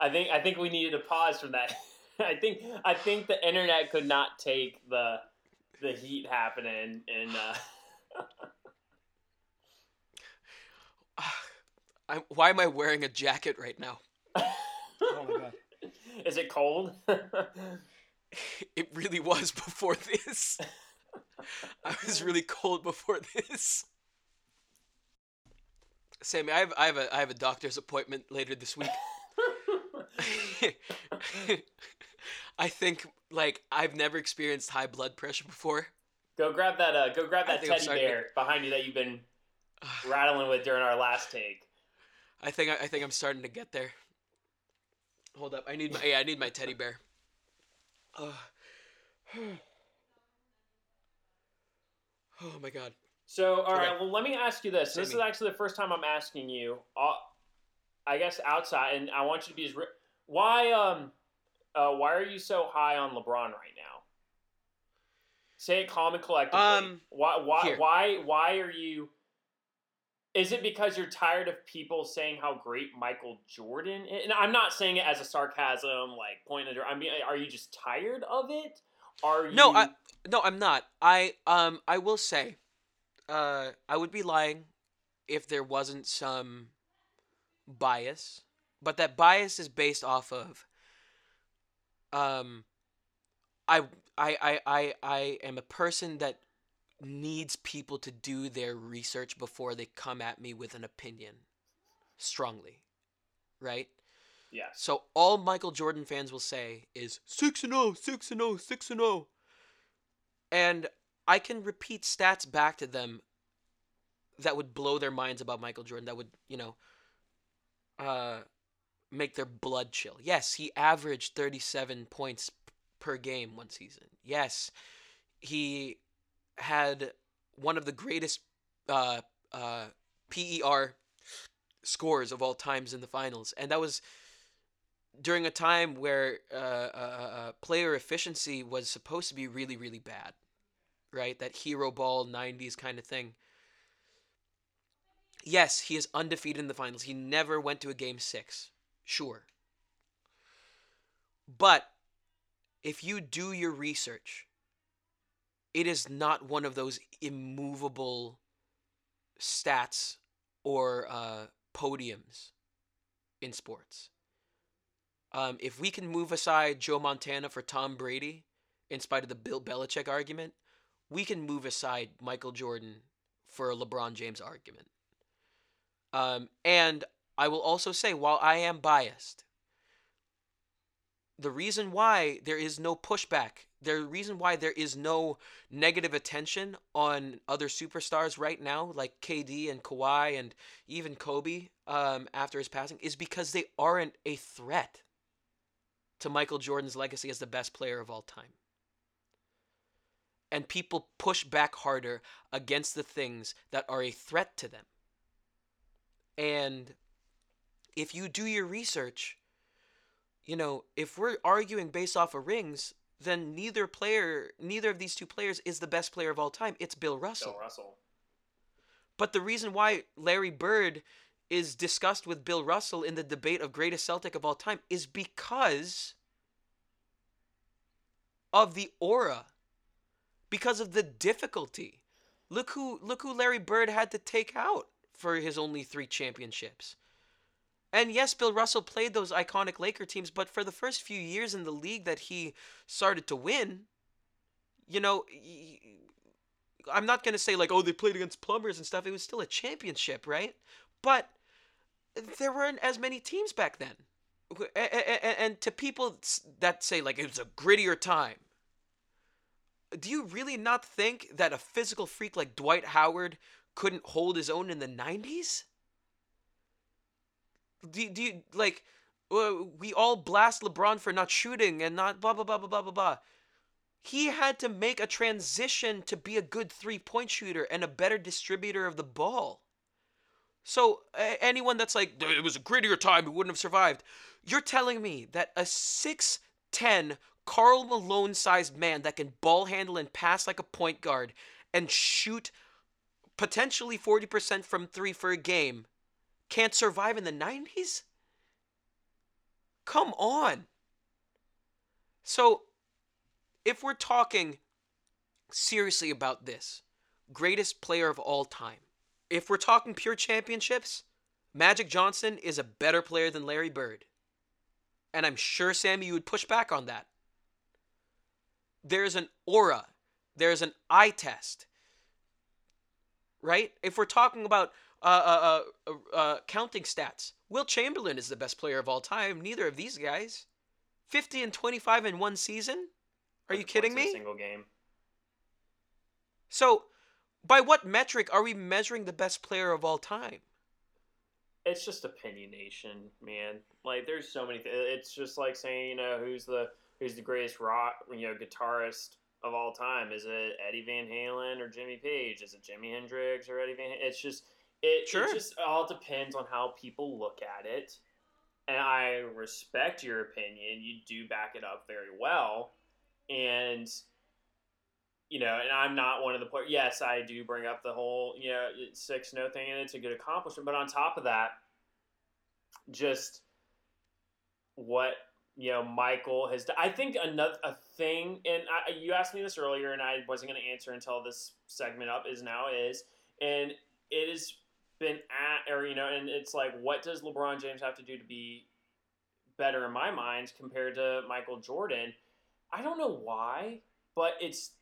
I think I think we needed a pause from that. I think I think the internet could not take the the heat happening and uh, I, why am I wearing a jacket right now? Oh my god. is it cold? It really was before this. I was really cold before this. Sammy, I have I have a I have a doctor's appointment later this week. I think like I've never experienced high blood pressure before. go grab that uh, go grab that teddy starting to- bear behind you that you've been rattling with during our last take. I think I, I think I'm starting to get there. Hold up, I need my yeah, I need my teddy bear. Ugh. oh my god. So, all right. Okay. Well, let me ask you this. This is actually the first time I'm asking you. Uh, I guess outside, and I want you to be as. Ri- why um, uh, why are you so high on LeBron right now? Say it calm and collectively. Um, why why here. why why are you? Is it because you're tired of people saying how great Michael Jordan is? And I'm not saying it as a sarcasm, like point at. I mean, are you just tired of it? Are you? No, I no, I'm not. I um I will say, uh, I would be lying if there wasn't some bias, but that bias is based off of um I I I I, I am a person that needs people to do their research before they come at me with an opinion strongly. Right? Yes. So all Michael Jordan fans will say is 6 and 0, 6 and 0, 6 and 0. And I can repeat stats back to them that would blow their minds about Michael Jordan that would, you know, uh make their blood chill. Yes, he averaged 37 points per game one season. Yes, he had one of the greatest uh uh PER scores of all times in the finals. And that was during a time where uh, uh, uh, player efficiency was supposed to be really, really bad, right? That hero ball 90s kind of thing. Yes, he is undefeated in the finals. He never went to a game six. Sure. But if you do your research, it is not one of those immovable stats or uh, podiums in sports. Um, if we can move aside Joe Montana for Tom Brady, in spite of the Bill Belichick argument, we can move aside Michael Jordan for a LeBron James argument. Um, and I will also say, while I am biased, the reason why there is no pushback, the reason why there is no negative attention on other superstars right now, like KD and Kawhi and even Kobe um, after his passing, is because they aren't a threat to Michael Jordan's legacy as the best player of all time. And people push back harder against the things that are a threat to them. And if you do your research, you know, if we're arguing based off of rings, then neither player, neither of these two players is the best player of all time. It's Bill Russell. Bill Russell. But the reason why Larry Bird is discussed with Bill Russell in the debate of greatest Celtic of all time is because of the aura, because of the difficulty. Look who look who Larry Bird had to take out for his only three championships. And yes, Bill Russell played those iconic Laker teams, but for the first few years in the league that he started to win, you know, I'm not going to say like, oh, they played against plumbers and stuff. It was still a championship, right? But there weren't as many teams back then. And to people that say like it was a grittier time, do you really not think that a physical freak like Dwight Howard couldn't hold his own in the 90s? Do, do you like uh, we all blast LeBron for not shooting and not blah blah blah blah blah blah blah. He had to make a transition to be a good three-point shooter and a better distributor of the ball. So anyone that's like it was a grittier time, he wouldn't have survived. You're telling me that a 6'10 Karl Malone sized man that can ball handle and pass like a point guard and shoot potentially 40% from 3 for a game can't survive in the 90s? Come on. So, if we're talking seriously about this, greatest player of all time, if we're talking pure championships, Magic Johnson is a better player than Larry Bird. And I'm sure, Sammy, you would push back on that. There's an aura, there's an eye test. Right? If we're talking about uh, uh, uh, uh, counting stats, Wilt Chamberlain is the best player of all time. Neither of these guys. 50 and 25 in one season? Are you kidding me? single game. So, by what metric are we measuring the best player of all time? It's just opinionation, man. Like, there's so many. Th- it's just like saying, you know, who's the who's the greatest rock, you know, guitarist of all time? Is it Eddie Van Halen or Jimmy Page? Is it Jimi Hendrix or Eddie Van? Halen? It's just it, sure. it just all depends on how people look at it. And I respect your opinion. You do back it up very well. And you know, and I'm not one of the players. Yes, I do bring up the whole, you know, six no thing, and it's a good accomplishment. But on top of that, just what you know, Michael has. I think another a thing, and I, you asked me this earlier, and I wasn't going to answer until this segment up is now is, and it has been at, or you know, and it's like, what does LeBron James have to do to be better in my mind compared to Michael Jordan? I don't know why, but it's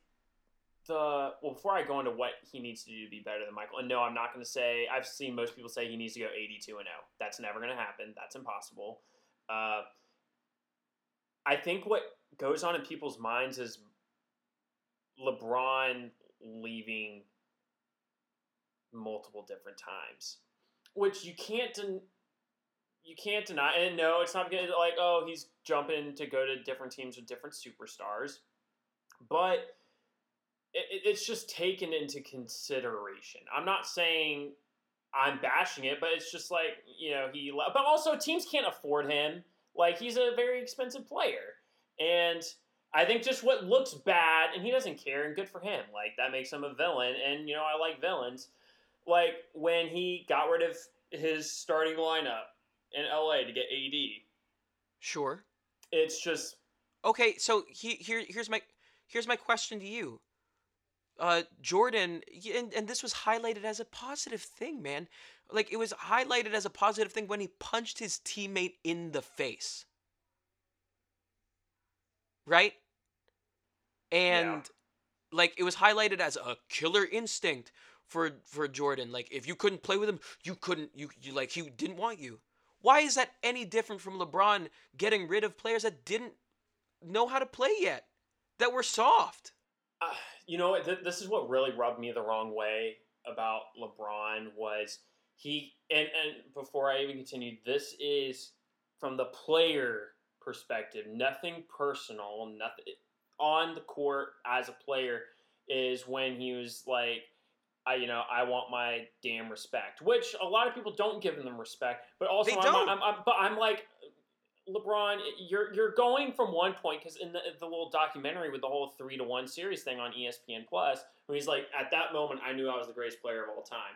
the well before I go into what he needs to do to be better than Michael, and no, I'm not going to say I've seen most people say he needs to go 82 and 0. That's never going to happen. That's impossible. Uh, I think what goes on in people's minds is LeBron leaving multiple different times, which you can't den- you can't deny. And no, it's not good. Like oh, he's jumping to go to different teams with different superstars, but it, it's just taken into consideration. I'm not saying I'm bashing it, but it's just like you know he. But also, teams can't afford him. Like he's a very expensive player, and I think just what looks bad, and he doesn't care, and good for him. Like that makes him a villain, and you know I like villains. Like when he got rid of his starting lineup in LA to get AD. Sure. It's just okay. So he, here, here's my here's my question to you uh, Jordan, and, and this was highlighted as a positive thing, man. Like it was highlighted as a positive thing when he punched his teammate in the face. Right? And yeah. like it was highlighted as a killer instinct for for Jordan. Like if you couldn't play with him, you couldn't you, you like he didn't want you. Why is that any different from LeBron getting rid of players that didn't know how to play yet? That were soft? Uh, you know, th- this is what really rubbed me the wrong way about LeBron was he and and before I even continued, this is from the player perspective, nothing personal, nothing on the court as a player is when he was like I, you know, I want my damn respect, which a lot of people don't give them respect, but also I'm, I'm, I'm, I'm, but I'm like, LeBron, you're you're going from one point because in the, the little documentary with the whole three to one series thing on ESPN Plus, where he's like, at that moment, I knew I was the greatest player of all time.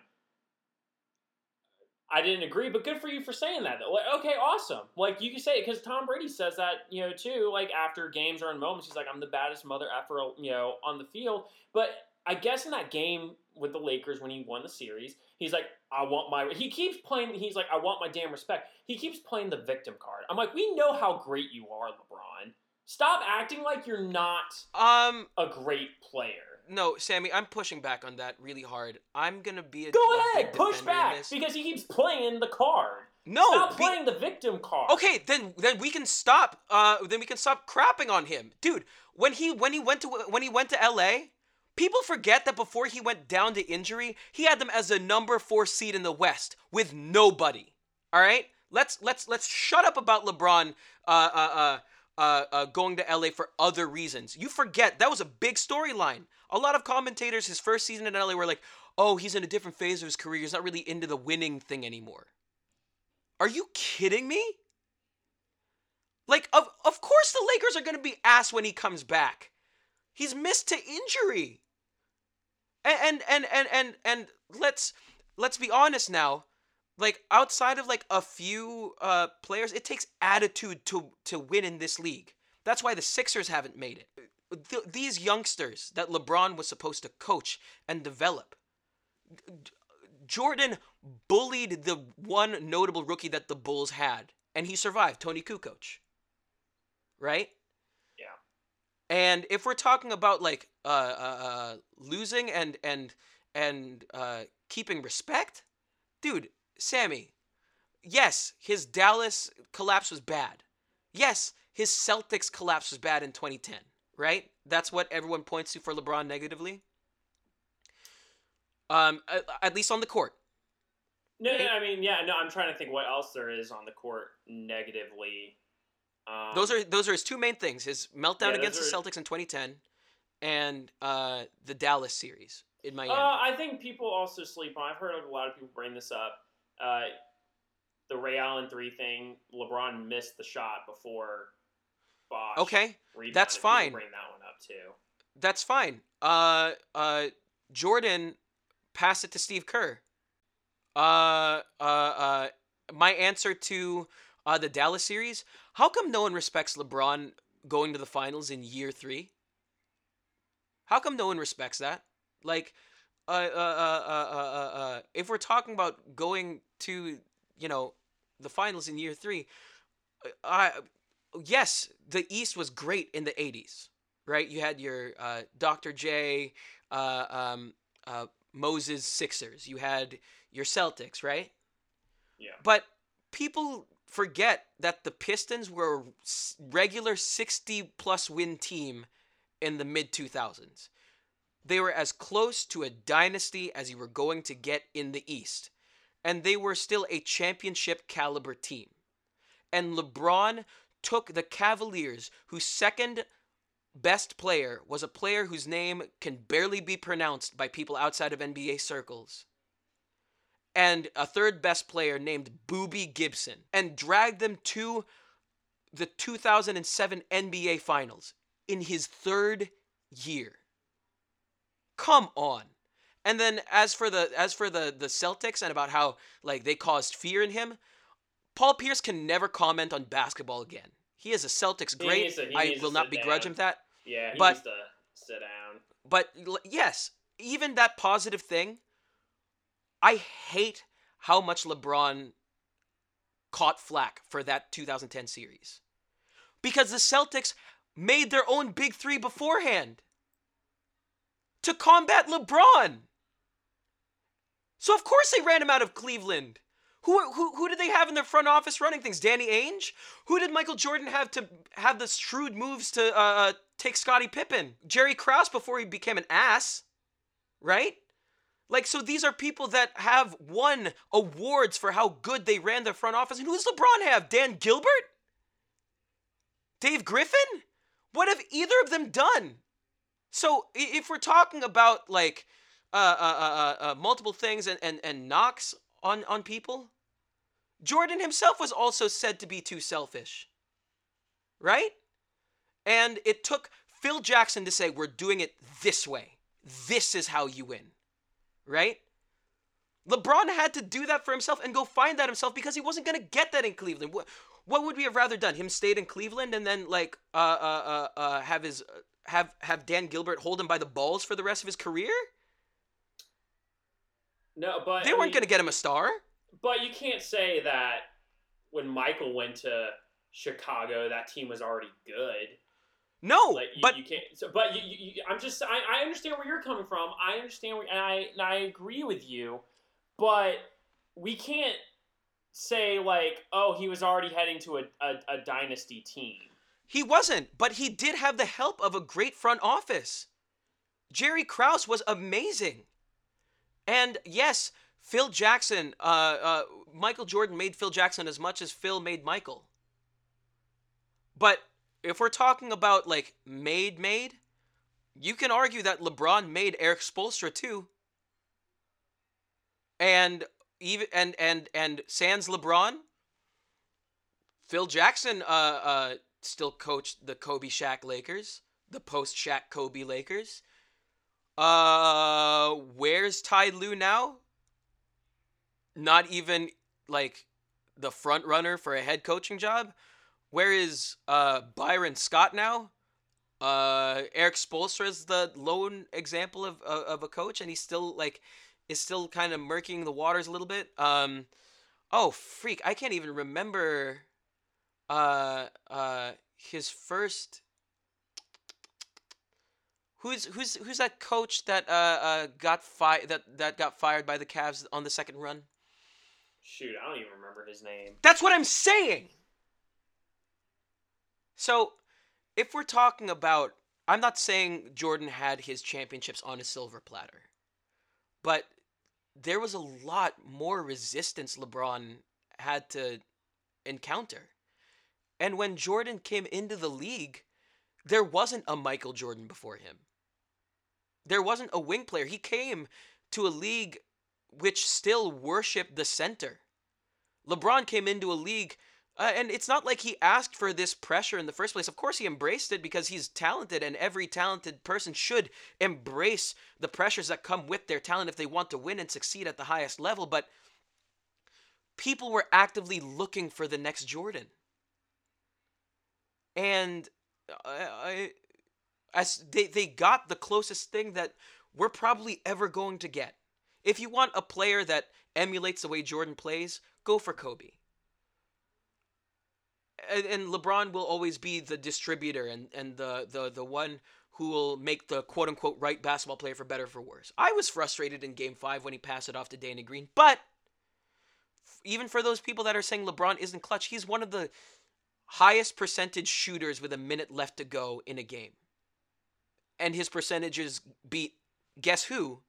I didn't agree, but good for you for saying that. Though. Like, okay, awesome. Like you can say it because Tom Brady says that, you know, too. Like after games or in moments, he's like, "I'm the baddest mother effer, you know, on the field." But I guess in that game with the Lakers when he won the series, he's like, "I want my." He keeps playing. He's like, "I want my damn respect." He keeps playing the victim card. I'm like, we know how great you are, LeBron. Stop acting like you're not Um, a great player. no, Sammy, I'm pushing back on that really hard. I'm gonna be a Go ahead, push back because he keeps playing the card. No, Stop be- playing the victim card. Okay, then then we can stop. Uh, then we can stop crapping on him, dude. When he when he went to when he went to L.A., people forget that before he went down to injury, he had them as a number four seed in the West with nobody. All right, let's let's let's shut up about LeBron. Uh, uh, uh, uh, uh, going to LA for other reasons. You forget that was a big storyline. A lot of commentators his first season in LA were like, "Oh, he's in a different phase of his career. He's not really into the winning thing anymore." Are you kidding me? Like, of, of course the Lakers are going to be ass when he comes back. He's missed to injury. And and and and and let's let's be honest now. Like outside of like a few uh players, it takes attitude to to win in this league. That's why the Sixers haven't made it. Th- these youngsters that LeBron was supposed to coach and develop. Jordan bullied the one notable rookie that the Bulls had, and he survived, Toni Kukoc. Right? And if we're talking about like uh, uh, uh, losing and and and uh, keeping respect, dude, Sammy, yes, his Dallas collapse was bad. Yes, his Celtics collapse was bad in 2010. Right? That's what everyone points to for LeBron negatively. Um, at, at least on the court. No, no, I mean, yeah, no. I'm trying to think what else there is on the court negatively. Um, Those are those are his two main things: his meltdown Yeah, against the Celtics in 2010, and uh, the Dallas series in Miami. Uh, I think people also sleep on. I've heard a lot of people bring this up. Uh, the Ray Allen three thing. LeBron missed the shot before. Bosh okay, rebounded. that's fine. Bring that one up too. that's fine. Uh, uh, Jordan passed it to Steve Kerr. Uh, uh, uh, my answer to uh, the Dallas series: How come no one respects LeBron going to the finals in year three? How come no one respects that? Like, uh, uh, uh, uh, uh, uh, uh, if we're talking about going to, you know, the finals in year three, uh, I, yes, the East was great in the '80s, right? You had your uh, Dr. J, uh, um, uh, Moses Sixers. You had your Celtics, right? Yeah. But people forget that the Pistons were a regular 60 plus win team in the mid 2000s. They were as close to a dynasty as you were going to get in the East. And they were still a championship caliber team. And LeBron took the Cavaliers, whose second best player was a player whose name can barely be pronounced by people outside of NBA circles and a third best player named Boobie Gibson and dragged them to the 2007 NBA Finals in his third year. Come on. And then as for the as for the the Celtics and about how like they caused fear in him, Paul Pierce can never comment on basketball again. He is a Celtics great. to- I will not begrudge down. him that. Yeah, he But- needs to sit down. But yes, even that positive thing, I hate how much LeBron caught flack for that 2010 series. Because the Celtics made their own big three beforehand to combat LeBron. So of course they ran him out of Cleveland. Who, who, who did they have in their front office running things? Danny Ainge? Who did Michael Jordan have to have the shrewd moves to uh, uh, take Scottie Pippen? Jerry Krause before he became an ass, right? Like, so these are people that have won awards for how good they ran their front office. And who does LeBron have? Dan Gilbert? Dave Griffin? What have either of them done? So if we're talking about like uh, uh, uh, uh, multiple things and, and, and knocks on, on people, Jordan himself was also said to be too selfish. Right? And it took Phil Jackson to say, we're doing it this way. This is how you win. Right? LeBron had to do that for himself and go find that himself because he wasn't gonna get that in Cleveland. What, what would we have rather done? Him stayed in Cleveland and then like uh uh uh, uh have his have have Dan Gilbert hold him by the balls for the rest of his career? No, but They I weren't mean, gonna get him a star. But you can't say that when Michael went to Chicago, that team was already good. No, Like you, but you can't. So, but you, you, I'm just. I, I understand where you're coming from. I understand, where, and I and I agree with you. But we can't say like, oh, he was already heading to a, a, a dynasty team. He wasn't, but he did have the help of a great front office. Jerry Krause was amazing. And yes, Phil Jackson, uh, uh, Michael Jordan made Phil Jackson as much as Phil made Michael. But if we're talking about like made made, you can argue that LeBron made Erik Spoelstra too. And even and and and sans LeBron, Phil Jackson uh uh still coached the Kobe Shaq Lakers, the post Shaq Kobe Lakers. Uh, where's Ty Lue now? Not even like the front runner for a head coaching job. Where is uh Byron Scott now? Uh, Erik Spoelstra is the lone example of, of of a coach, and he's still like is still kind of murking the waters a little bit. Um, oh freak, I can't even remember uh uh his first who's who's who's that coach that uh uh got fi- that that got fired by the Cavs on the second run? Shoot, I don't even remember his name. That's what I'm saying. So, if we're talking about I'm not saying Jordan had his championships on a silver platter. But there was a lot more resistance LeBron had to encounter. And when Jordan came into the league, there wasn't a Michael Jordan before him. There wasn't a wing player. He came to a league which still worshiped the center. LeBron came into a league, uh, and it's not like he asked for this pressure in the first place. Of course, he embraced it because he's talented, and every talented person should embrace the pressures that come with their talent if they want to win and succeed at the highest level. But people were actively looking for the next Jordan. And I, I as they, they got the closest thing that we're probably ever going to get. If you want a player that emulates the way Jordan plays, go for Kobe. And, and LeBron will always be the distributor and, and the, the, the one who will make the quote unquote right basketball player for better or for worse. I was frustrated in game five when he passed it off to Danny Green, but even for those people that are saying LeBron isn't clutch, he's one of the highest percentage shooters with a minute left to go in a game. And his percentages beat guess who?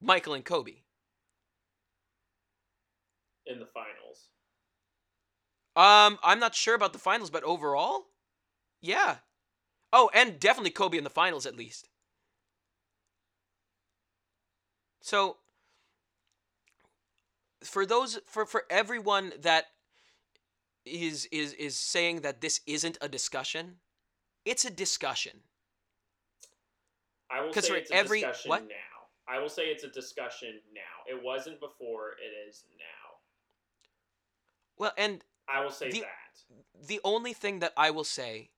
Michael and Kobe. in the finals. Um, I'm not sure about the finals, but overall, yeah. Oh, and definitely Kobe in the finals at least. So for those for for everyone that is is is saying that this isn't a discussion, it's a discussion. I will say it's a every- discussion what? now. I will say it's a discussion now. It wasn't before. It is now. Well, and I will say The- that. the only thing that I will say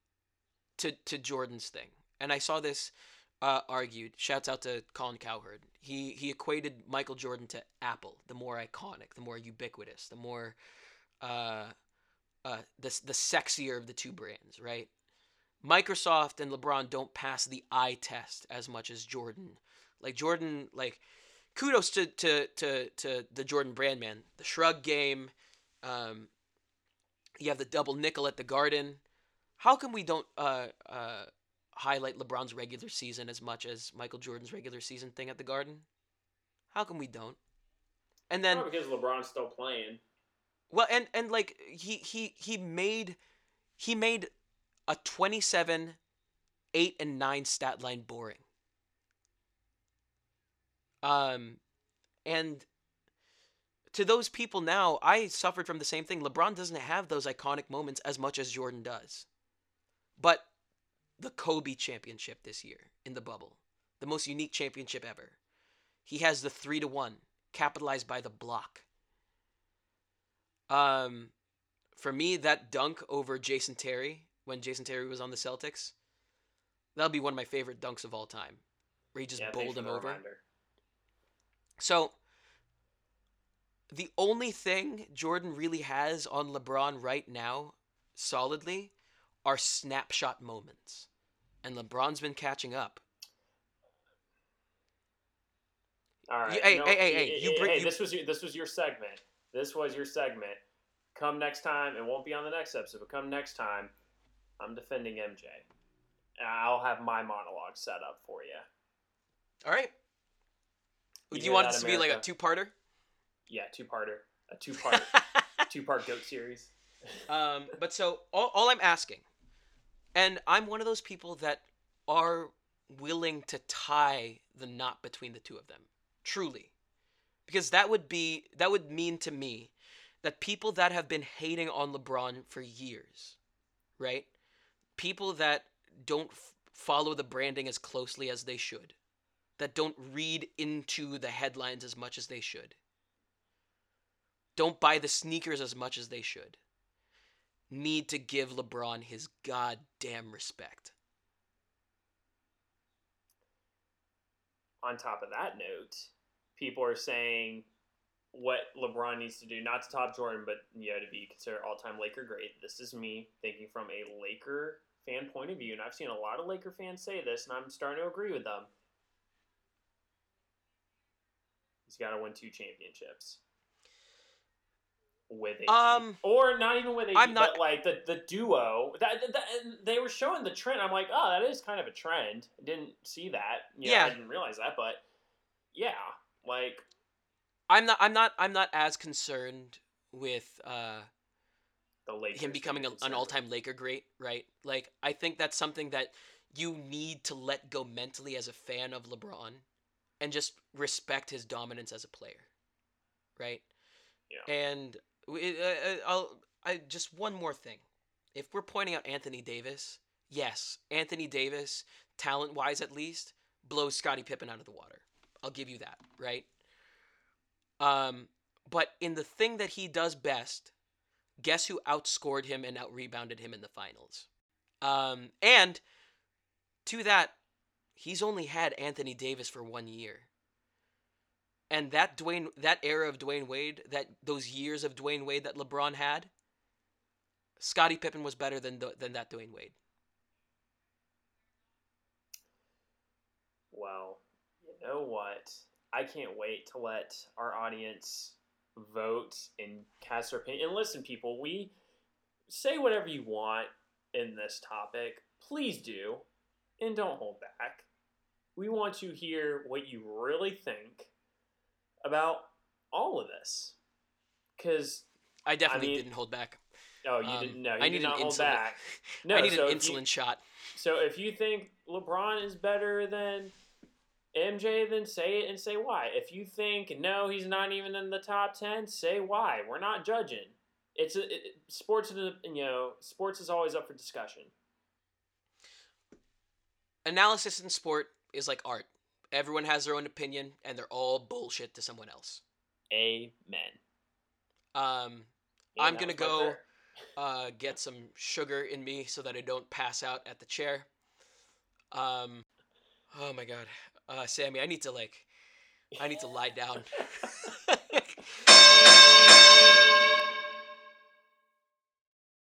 to to Jordan's thing, and I saw this uh, argued. Shouts out to Colin Cowherd. He he equated Michael Jordan to Apple, the more iconic, the more ubiquitous, the more uh, uh, the the sexier of the two brands, right? Microsoft and LeBron don't pass the eye test as much as Jordan. Like Jordan, like kudos to to to to the Jordan brand man. The shrug game. Um, you have the double nickel at the Garden. How come we don't uh, uh, highlight LeBron's regular season as much as Michael Jordan's regular season thing at the Garden? How come we don't? And then, because LeBron's still playing. well, and and like he he he made he made a twenty-seven, eight and nine stat line boring. Um, and to those people now, I suffered from the same thing. LeBron doesn't have those iconic moments as much as Jordan does. But the Kobe championship this year in the bubble, the most unique championship ever. He has the three to one, capitalized by the block. Um, for me, that dunk over Jason Terry when Jason Terry was on the Celtics, that'll be one of my favorite dunks of all time. Where he just yeah, bowled him over. reminder. So the only thing Jordan really has on LeBron right now, solidly, are snapshot moments. And LeBron's been catching up. All right. hey, you know, hey, hey, hey, you bring- hey, you- this was your, this was your segment. This was your segment. Come next time, it won't be on the next episode, but come next time, I'm defending MJ. And I'll have my monologue set up for you. All right. You Do you want this to be like a two-parter? Yeah, two parter, a two part, two part goat series. um, but so all, all I'm asking, and I'm one of those people that are willing to tie the knot between the two of them, truly, because that would be that would mean to me that people that have been hating on LeBron for years, right? People that don't f- follow the branding as closely as they should, that don't read into the headlines as much as they should, don't buy the sneakers as much as they should, need to give LeBron his goddamn respect. On top of that note, people are saying what LeBron needs to do, not to top Jordan, but you know, to be considered all time Laker great. This is me thinking from a Laker fan point of view, and I've seen a lot of Laker fans say this, and I'm starting to agree with them. He's got to win two championships. With AD. Um, or not even with AD, I'm not- but like the, the duo that, that, that- they were showing the trend. I'm like, oh, that is kind of a trend. I didn't see that. You know, Yeah. I didn't realize that, but yeah, like I'm not. I'm not. I'm not as concerned with uh, the Lakers him becoming a, an all-time Laker great, right? Like I think that's something that you need to let go mentally as a fan of LeBron, and just respect his dominance as a player, right? Yeah. And uh, uh, I'll. I just one more thing. If we're pointing out Anthony Davis, yes, Anthony Davis, talent-wise at least, blows Scottie Pippen out of the water. I'll give you that, right? Um, but in the thing that he does best, guess who outscored him and outrebounded him in the finals? Um, and to that, he's only had Anthony Davis for one year. And that Dwyane, that era of Dwyane Wade, that those years of Dwyane Wade that LeBron had, Scottie Pippen was better than the, than that Dwyane Wade. Well, you know what? I can't wait to let our audience vote and cast their opinion. And listen, people, we say whatever you want in this topic. Please do, and don't hold back. We want to hear what you really think about all of this. Because, I definitely mean, didn't hold back. oh, you Um, didn't know. You I did need not an hold insulin. back. No, I need so an if you- insulin shot. so if you think LeBron is better than MJ, then say it and say why. If you think no, he's not even in the top ten, say why. We're not judging. It's a, it, sports. You know, sports is always up for discussion. Analysis in sport is like art. Everyone has their own opinion, and they're all bullshit to someone else. Amen. Um, Yeah, I'm gonna go uh, get some sugar in me so that I don't pass out at the chair. Um, oh my god, uh, Sammy, I need to like, I need to lie down.